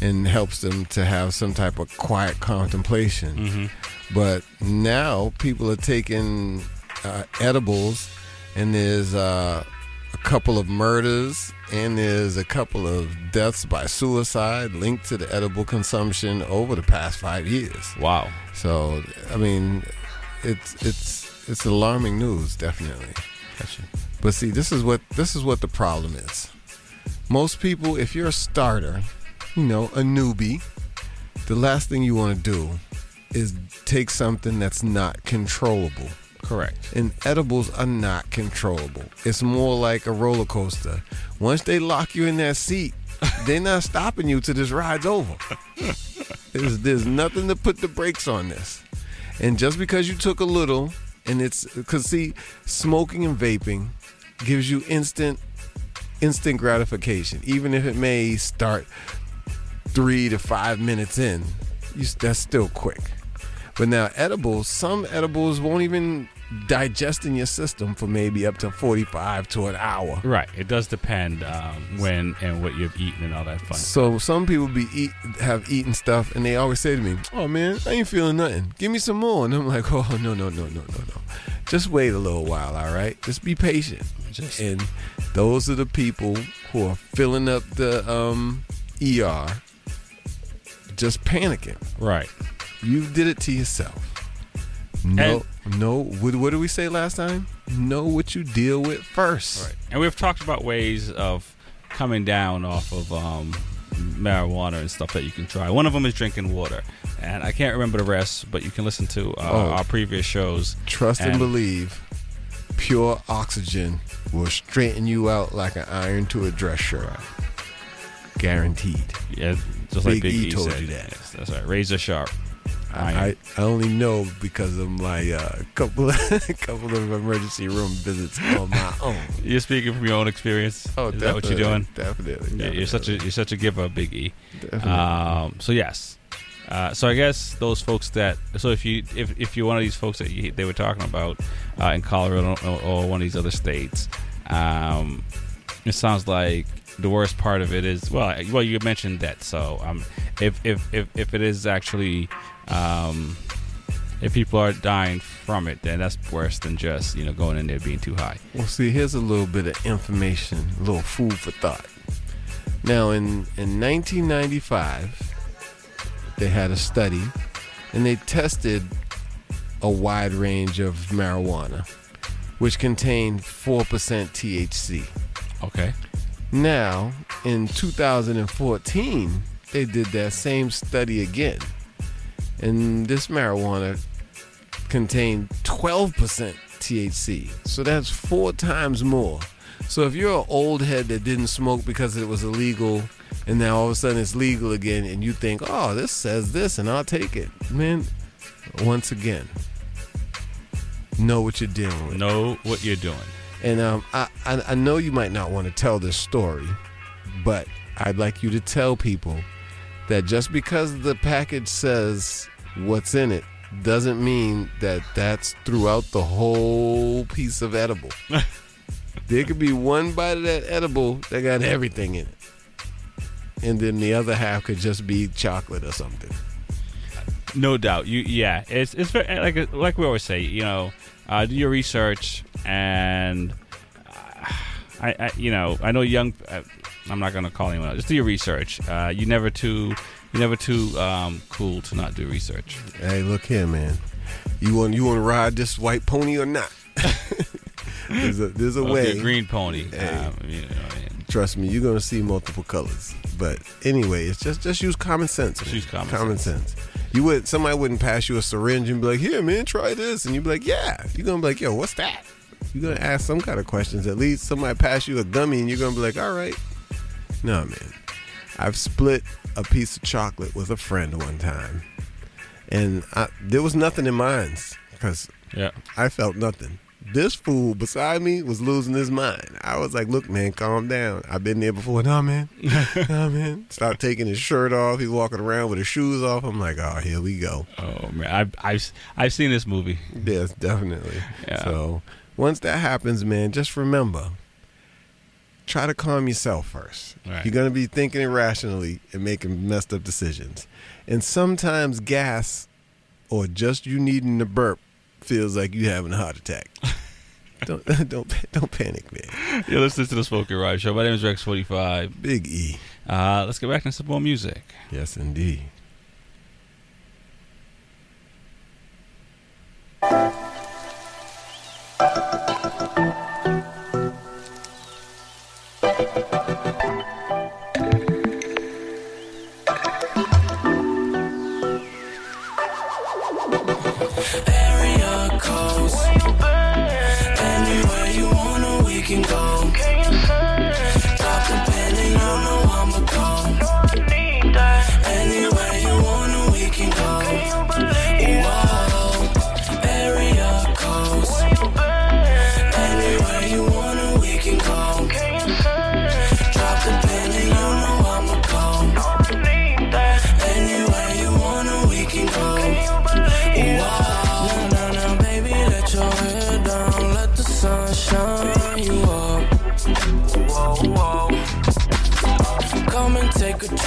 and helps them to have some type of quiet contemplation. Mm-hmm. But now people are taking uh, edibles, and there's uh, a couple of murders, and there's a couple of deaths by suicide linked to the edible consumption over the past five years. Wow. So I mean, it's it's it's alarming news, definitely. But see, this is what this is what the problem is. Most people, if you're a starter, you know, a newbie, the last thing you want to do is take something that's not controllable. Correct. And edibles are not controllable. It's more like a roller coaster. Once they lock you in that seat, they're not stopping you till this ride's over. There's, there's nothing to put the brakes on this. And just because you took a little, and it's because see, smoking and vaping gives you instant, instant gratification, even if it may start three to five minutes in. You, that's still quick. But now edibles, some edibles won't even digest in your system for maybe up to 45 to an hour. Right. It does depend um, when and what you've eaten and all that fun. So some people be eat have eaten stuff and they always say to me, "Oh man, I ain't feeling nothing. Give me some more." And I'm like, "Oh no no no no no no. Just wait a little while, all right? Just be patient." Just and those are the people who are filling up the um, ER, just panicking. Right. You did it to yourself. No, no. What, what did we say last time? Know what you deal with first. Right. And we've talked about ways of coming down off of um, marijuana and stuff that you can try. One of them is drinking water. And I can't remember the rest, but you can listen to uh, Oh. our previous shows. Trust and, believe. Pure oxygen will straighten you out like an iron to a dress shirt. Guaranteed. Yeah, just like Big Big E E told said. you that. Yes, that's right. Razor sharp. I, I, only know because of my uh, couple (laughs) couple of emergency room visits on my (laughs) own. You're speaking from your own experience. Oh, is that what you're doing? definitely, Yeah, You're such a you're such a giver, Big E. Definitely. Um, so yes. Uh, so I guess those folks that so if you if, if you're one of these folks that you, they were talking about uh, in Colorado or, or one of these other states, um, it sounds like the worst part of it is well well you mentioned that so um if if if, if it is actually um, if people are dying from it then that's worse than just you know going in there being too high. Well, see, here's a little bit of information, a little food for thought. Now, in, in 1995, they had a study and they tested a wide range of marijuana, which contained 4% THC. Okay. Now, in 2014, they did that same study again. And this marijuana contained 12% THC. So that's four times more. So if you're an old head that didn't smoke because it was illegal and now all of a sudden it's legal again and you think, oh, this says this and I'll take it. Man, once again, know what you're dealing with. Know what you're doing. And um, I, I, I know you might not want to tell this story, but I'd like you to tell people that just because the package says what's in it doesn't mean that that's throughout the whole piece of edible. (laughs) there could be one bite of that edible that got everything in it. And then the other half could just be chocolate or something. No doubt. You yeah. It's it's very, like like we always say. You know, uh, do your research and uh, I, I you know I know young. Uh, I'm not gonna call anyone. out. Just do your research. Uh, you never too you never too um, cool to not do research. Hey, look here, man. You want you want to ride this white pony or not? (laughs) there's a there's a if way. a green pony. Hey. Um, you know, Trust me, you're gonna see multiple colors. But anyway, it's just just use common sense. man. use common sense. You would somebody wouldn't pass you a syringe and be like, "Here, man, try this," and you'd be like, "Yeah." You're gonna be like, "Yo, what's that?" You're gonna ask some kind of questions. At least somebody pass you a gummy, and you're gonna be like, "All right." No, man. I've split a piece of chocolate with a friend one time, and I, there was nothing in mine because yeah. I felt nothing. This fool beside me was losing his mind. I was like, "Look, man, calm down. I've been there before. No, man, nah, man." (laughs) Start taking his shirt off. He's walking around with his shoes off. I'm like, "Oh, here we go." Oh man, I've I've I've seen this movie. Yes, definitely. Yeah. So once that happens, man, just remember, try to calm yourself first. Right. You're gonna be thinking irrationally and making messed up decisions, and sometimes gas or just you needing to burp feels like you having a heart attack. (laughs) don't (laughs) don't don't panic, man. You're listening to the Smoking Rhyme Show. My name is Rex45. Big E. Uh, let's get back to some more music. Yes, indeed.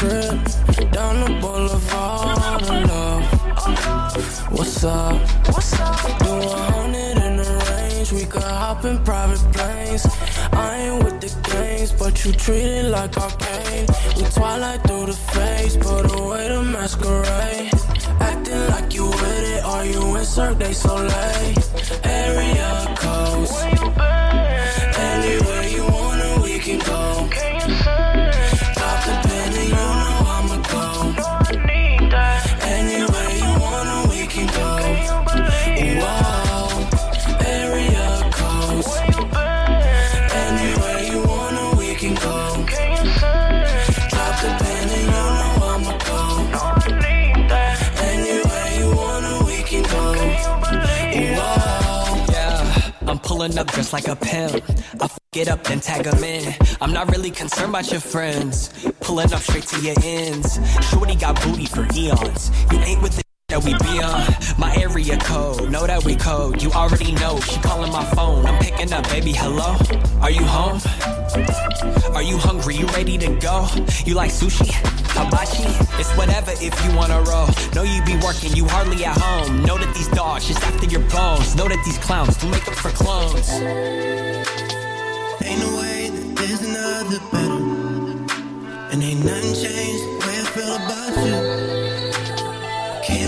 And trip down the boulevard of love. What's up? What's up? Do a hundred in the range. We could hop in private planes. I ain't with the games, but you treat it like arcade. We twilight through the face, put away the masquerade. Acting like you with it, or you in Cirque du Soleil. Area codes. I'm up just like a pimp. I f it up, then tag 'em in. I'm not really concerned about your friends. Pulling up straight to your ends. Shorty got booty for eons. You ain't with the that we be on. My area code, know that we code. You already know. She calling my phone. I'm picking up, baby. Hello? Are you home? Are you hungry? You ready to go? You like sushi? Hibachi? It's whatever if you wanna roll. Know you be working, you hardly at home. Know that these dogs just after your bones. Know that these clowns do make up for clones. Ain't no way that there's another better. And ain't nothing changed the way I feel about you.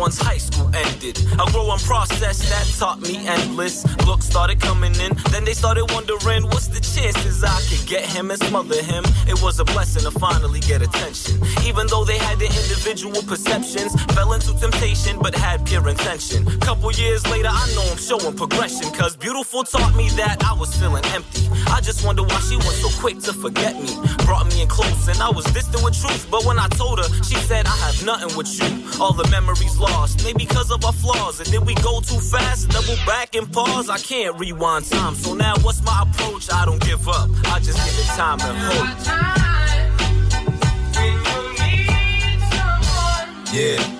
once high school ended. A growing process that taught me endless. Looks started coming in, then they started wondering what's the chances I could get him and smother him. It was a blessing to finally get attention. Even though they had their individual perceptions, fell into temptation but had pure intention. Couple years later, I know I'm showing progression. Cause beautiful taught me that I was feeling empty. I just wonder why she was so quick to forget me. Brought me in close and I was distant with truth. But when I told her, she said, I have nothing with you. All the memories lost, maybe because of our flaws. And did we go too fast? Double back and pause? I can't rewind time. So now what's my approach? I don't give up. I just give it time and hope. Yeah.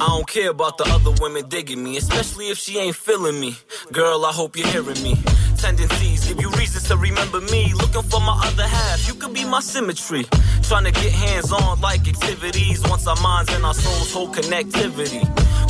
I don't care about the other women digging me, especially if she ain't feeling me. Girl, I hope you're hearing me. Tendencies give you reasons to remember me. Looking for my other half, you could be my symmetry. Trying to get hands on like activities. Once our minds and our souls hold connectivity.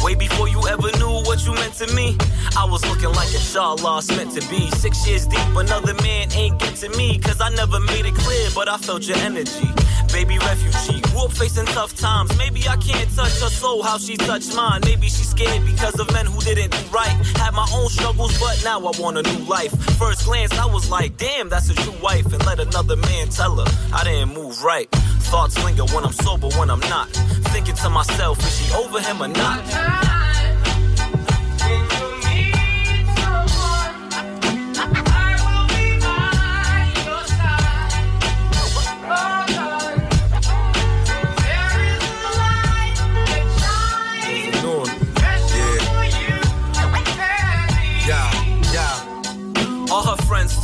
Way before you ever knew what you meant to me. I was looking like inshallah, it's meant to be. Six years deep, another man ain't get to me. Cause I never made it clear, but I felt your energy. Baby refugee, up facing tough times. Maybe I can't touch her soul how she touched mine. Maybe she's scared because of men who didn't do right. Had my own struggles, but now I want a new life. First glance, I was like, damn, that's a true wife. And let another man tell her I didn't move right. Thoughts linger when I'm sober, when I'm not. Thinking to myself, is she over him or not?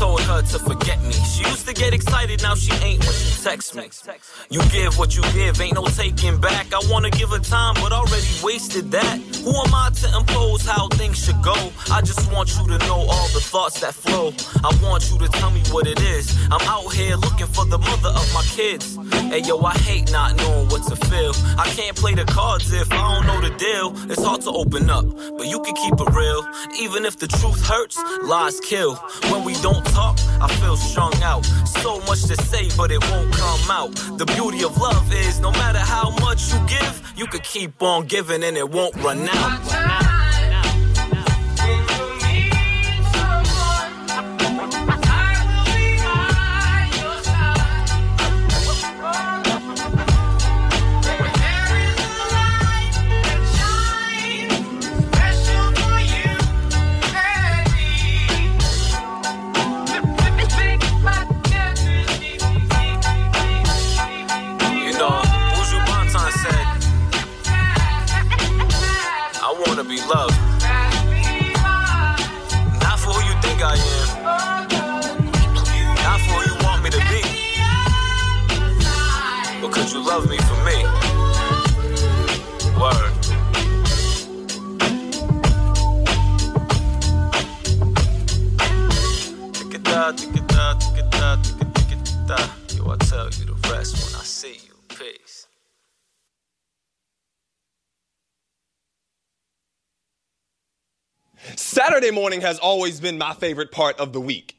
Told her to forget me. She used to get excited, now she ain't when she texts me. You give what you give, ain't no taking back. I wanna give her time, but already wasted that. Who am I to impose how things should go? I just want you to know all the thoughts that flow. I want you to tell me what it is. I'm out here looking for the mother of my kids. Hey yo, I hate not knowing what to feel. I can't play the cards if I don't know the deal. It's hard to open up, but you can keep it real. Even if the truth hurts, lies kill. When we don't talk, I feel strung out. So much to say, but it won't come out. The beauty of love is no matter how much you give, you could keep on giving and it won't run out. You Saturday morning has always been my favorite part of the week.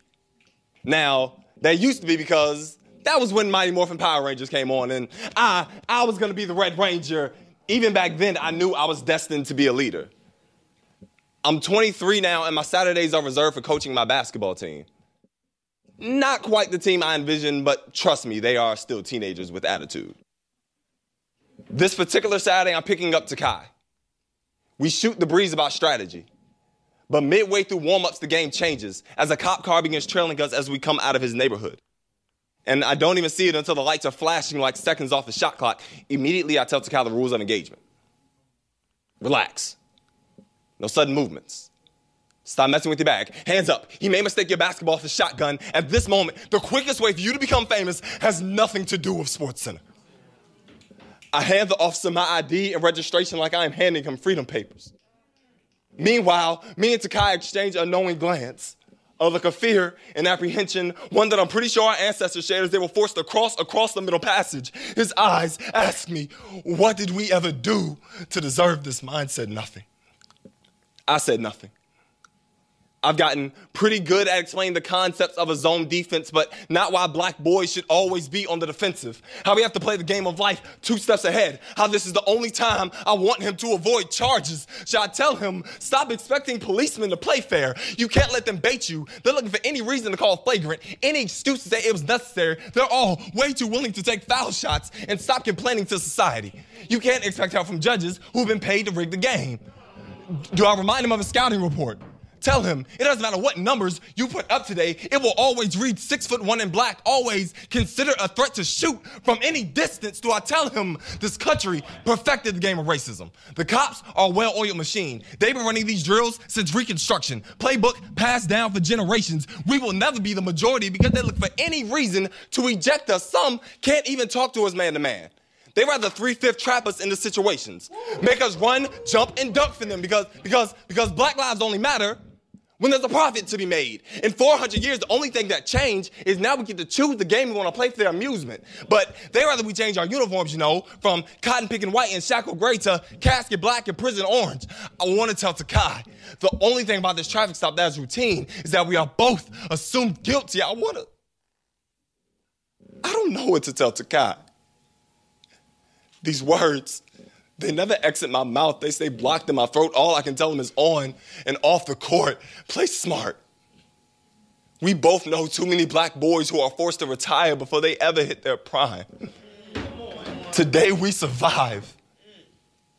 Now, that used to be because that was when Mighty Morphin Power Rangers came on, and I, I was gonna be the Red Ranger. Even back then, I knew I was destined to be a leader. I'm 23 now, and my Saturdays are reserved for coaching my basketball team. Not quite the team I envisioned, but trust me, they are still teenagers with attitude. This particular Saturday, I'm picking up Takai. We shoot the breeze about strategy. But midway through warm-ups, the game changes as a cop car begins trailing us as we come out of his neighborhood. And I don't even see it until the lights are flashing like seconds off the shot clock. Immediately, I tell Takai the rules of engagement. Relax. No sudden movements. Stop messing with your bag. Hands up. He may mistake your basketball for shotgun. At this moment, the quickest way for you to become famous has nothing to do with Sports Center. I hand the officer my ID and registration like I am handing him freedom papers. Meanwhile, me and Takai exchange a knowing glance, a look of fear and apprehension, one that I'm pretty sure our ancestors shared as they were forced to cross across the middle passage. His eyes ask me, What did we ever do to deserve this? Mine said nothing. I said nothing. I've gotten pretty good at explaining the concepts of a zone defense, but not why black boys should always be on the defensive. How we have to play the game of life two steps ahead. How this is the only time I want him to avoid charges. Should I tell him, stop expecting policemen to play fair? You can't let them bait you. They're looking for any reason to call flagrant, any excuse to say it was necessary. They're all way too willing to take foul shots and stop complaining to society. You can't expect help from judges who've been paid to rig the game. Do I remind him of a scouting report? Tell him it doesn't matter what numbers you put up today, it will always read six foot one in black, always consider a threat to shoot from any distance. Do I tell him this country perfected the game of racism? The cops are a well oiled machine. They've been running these drills since Reconstruction. Playbook passed down for generations. We will never be the majority because they look for any reason to eject us. Some can't even talk to us man to man. They rather three-fifth trap us into situations. Make us run, jump, and duck for them because because because black lives only matter when there's a profit to be made. In 400 years, the only thing that changed is now we get to choose the game we want to play for their amusement. But they rather we change our uniforms, you know, from cotton picking white and shackle gray to casket black and prison orange. I want to tell Takai, the only thing about this traffic stop that is routine is that we are both assumed guilty. I want to. I don't know what to tell Takai. These words, they never exit my mouth. They stay blocked in my throat. All I can tell them is on and off the court. Play smart. We both know too many black boys who are forced to retire before they ever hit their prime. Today we survive.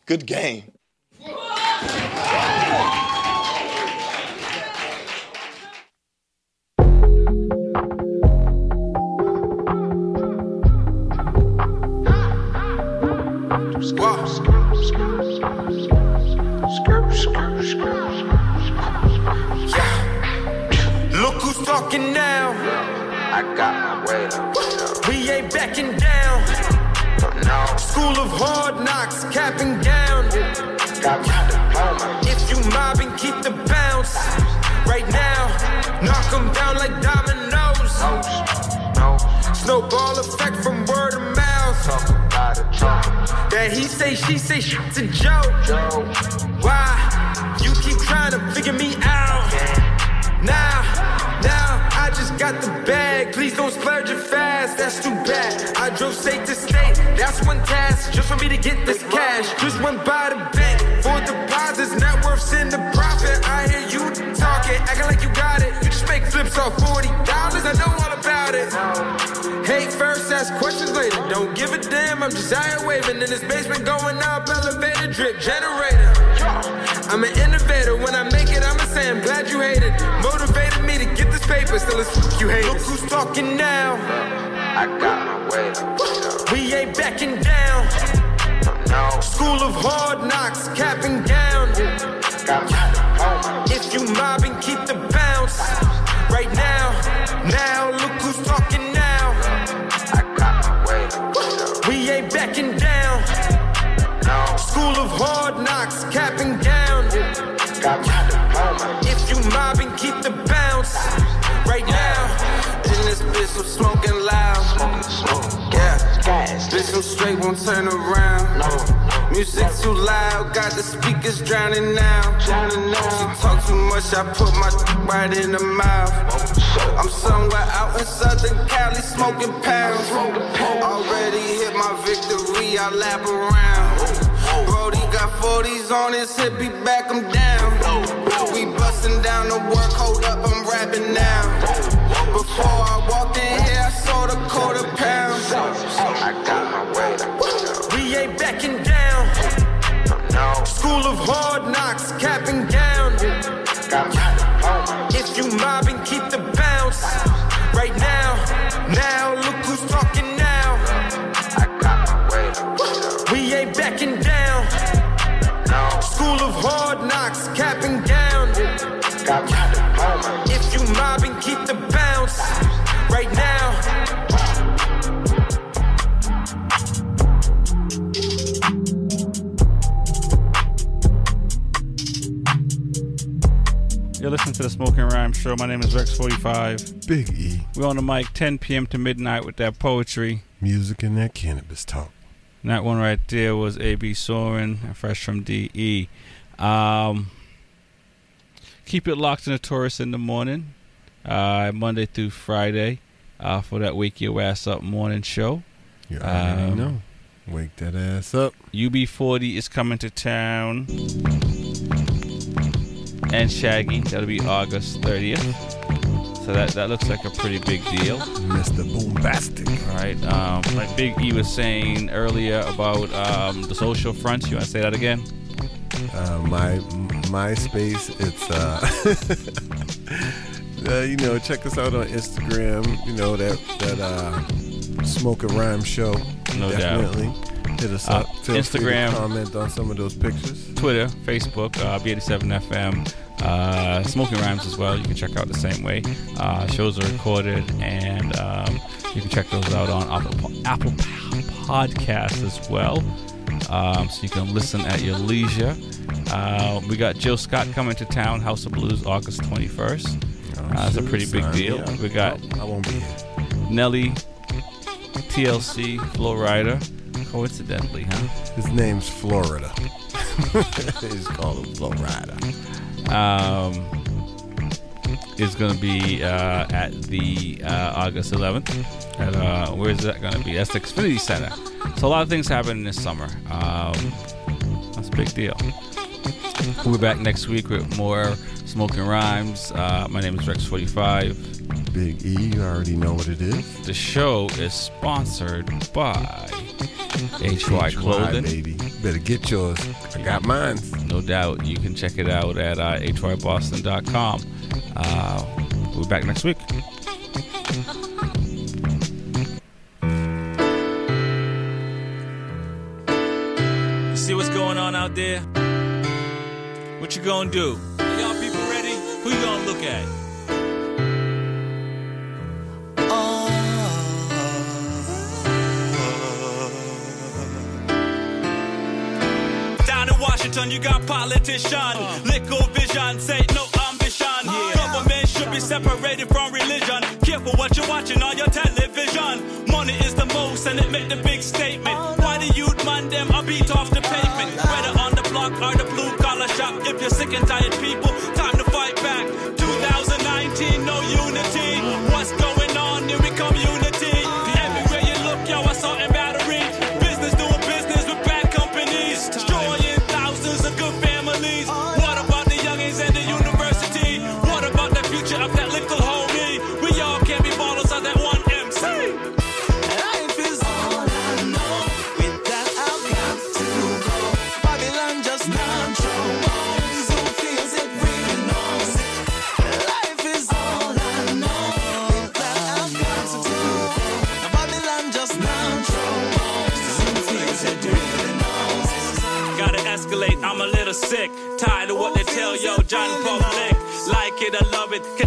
Good game. I got my up. We ain't backing down. School of hard knocks, cap and gown. If you mobbing, keep the bounce. Right now, knock knock 'em down like dominoes. Snowball effect from word of mouth. That he say, she say, shit's a joke. Why? You keep trying to figure me out. Now, now, I just got the bag. Please don't splurge it fast, that's too bad. I drove state to state, that's one task. Just for me to get this cash. Just went by the bank for deposits, net worths in the profit. I hear you talking, acting like you got it. You just make flips off $40. I know all about it. Hate first, ask questions later. Don't give a damn, I'm just out here waving in this basement going up. Elevator drip generator. I'm an innovator. When I make it, I'ma say I'm glad you hated. Motivated me paper, still it's fuck you hate Look who's talking now. I got my weight up. We ain't backing down. No. School of hard knocks, cap and gown. If you mobbing, keep the bounce. Right now, now look who's talking now. I got my weight up. We ain't backing down. No. School of hard knocks, cap and I'm smoking loud. Yeah, bitch, I'm straight, won't turn around. Music too loud, got the speakers drowning now. She talk too much, I put my right in the mouth. I'm somewhere out in Southern Cali smoking pounds. Already hit my victory, I lap around. Brody got 40s on his hip, he back him down. We busting down the work, hold up, I'm rapping now. Before I walked in here, I sold a quarter pound. I got my weight We ain't backing down. School of hard knocks, cap and gown. If you mobbing, keep the bounce. Right now, now look who's talking now. I got my way. We ain't backing down. School of hard knocks, cap and gown. You're listening to the Smoking Rhyme Show. My name is Rex45. Big E. We're on the mic 10 p.m. to midnight with that poetry. Music and that cannabis talk. And that one right there was A.B. Soren, fresh from D.E. Um, keep it locked in the Taurus in the morning, uh, Monday through Friday, uh, for that Wake Your Ass Up morning show. You already Um, know. Wake that ass up. UB40 is coming to town. And Shaggy, that'll be August 30th. So that, that looks like a pretty big deal. Mr. Boombastic. All right. Um, like Big E was saying earlier about um, the social fronts. You want to say that again? Uh, my MySpace, it's uh, (laughs) uh, you know, check us out on Instagram. You know that that uh, Smoke and Rhyme show. No doubt. Hit us Uh, up. Feel free to Instagram. comment on some of those pictures. Twitter, Facebook, uh, B87FM, uh, Smoking Rhymes as well. You can check out the same way. Uh, shows are recorded, and um, you can check those out on Apple, Apple podcast as well, um, so you can listen at your leisure. Uh, we got Jill Scott coming to town, House of Blues, August 21st. Uh, that's a pretty big deal. We got I won't be here. Nelly, TLC, Flo Rida. Coincidentally, huh? His name's Florida. (laughs) He's called him Flo Rida. um, is going to be uh, at the uh, August 11th. At uh, where is that going to be? That's the Xfinity Center. So a lot of things happening this summer. Um, that's a big deal. We'll be back next week with more smoking rhymes. Uh, my name is Rex45. Big E, you already know what it is. The show is sponsored by HY Clothing. baby. Better get yours. I got mine. No doubt. You can check it out at uh, hyboston.com. Uh, we'll be back next week. You see what's going on out there? What you gonna do? Are y'all people ready? Who you gonna look at? You got politician, uh. liquor vision, say no ambition. Government should be separated from religion. Careful what you're watching on your television. Money is the most, and it make the big statement. Why do you man them are beat off the pavement? Whether on the block or the blue collar shop. If you're sick and tired, people,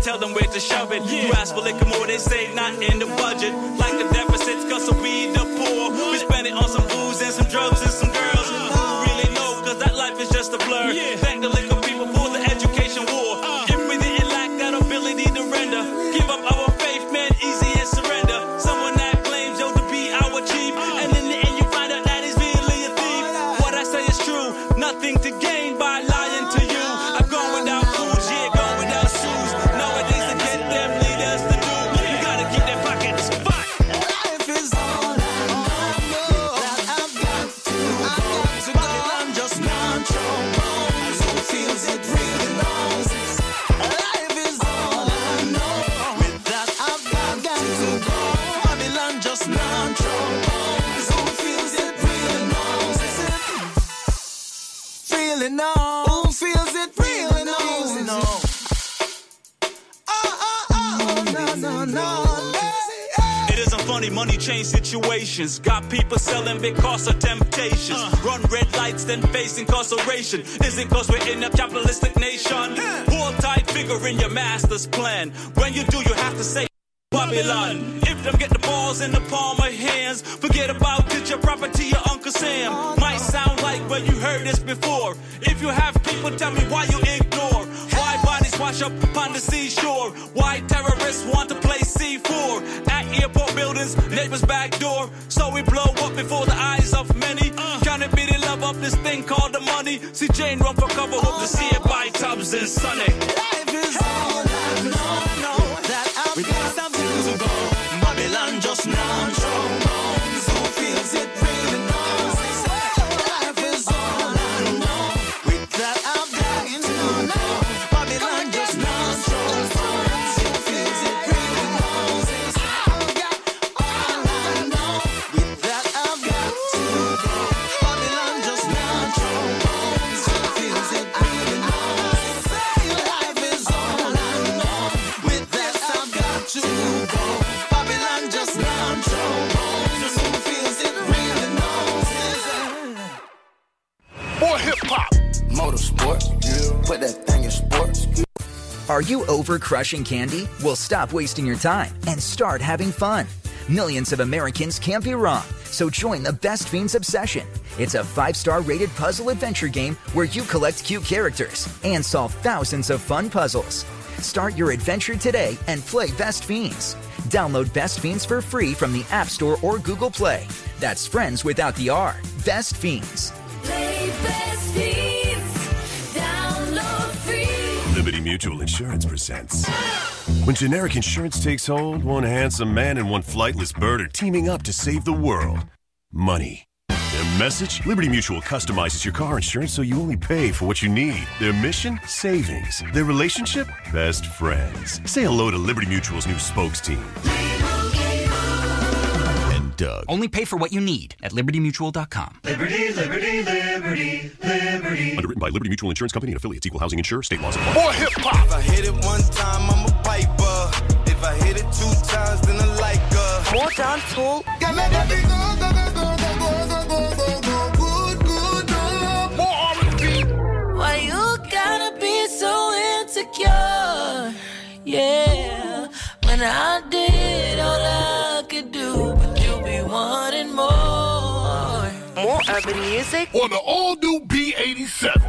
tell them where to shove it. You ask for liquor more, they say not in the budget. Like the deficits, lights, then face incarceration. Is it cause we're in a capitalistic nation? Hold tight, figure in your master's plan. When you do, you have to say. Babylon. If them get the balls in the palm of hands, forget about it, your property, your Uncle Sam. Oh, Might sound like where you heard this before. If you have people, tell me why you ignore. Why bodies wash up upon the seashore? Crushing candy? Well, stop wasting your time and start having fun. Millions of Americans can't be wrong, so join the Best Fiends obsession. It's a five star rated puzzle adventure game where you collect cute characters and solve thousands of fun puzzles. Start your adventure today and play Best Fiends. Download Best Fiends for free from the App Store or Google Play. That's friends without the R. Best Fiends. Mutual Insurance presents. When generic insurance takes hold, one handsome man and one flightless bird are teaming up to save the world. Money. Their message? Liberty Mutual customizes your car insurance so you only pay for what you need. Their mission? Savings. Their relationship? Best friends. Say hello to Liberty Mutual's new spokes team. And Doug. Only pay for what you need at libertymutual.com. Liberty, liberty, liberty, Liberty, Liberty. Underwritten by Liberty Mutual Insurance Company and affiliates. Equal housing insurer. State laws apply. More hip hop. If I hit it one time, I'm a piper. If I hit it two times, then I like. More. Why you gotta be so insecure? Yeah, when I did. More. Urban music on the all new B87.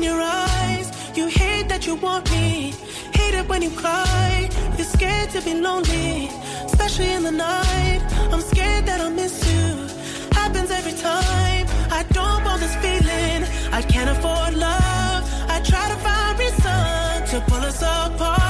In your eyes. You hate that you want me. Hate it when you cry. You're scared to be lonely, especially in the night. I'm scared that I'll miss you. Happens every time. I don't want this feeling. I can't afford love. I try to find reason to pull us apart.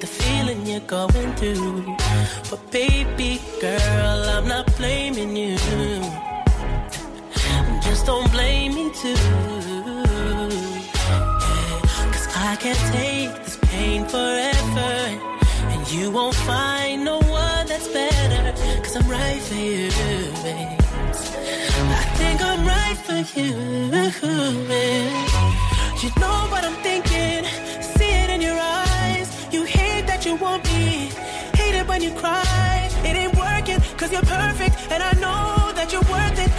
The feeling you're going through. But baby girl, I'm not blaming you. Just don't blame me too. Cause I can't take this pain forever. And you won't find no one that's better. Cause I'm right for you, babe. I think I'm right for you. babe. You know what I'm thinking. You cry. It ain't working, cause you're perfect. And I know that you're worth it.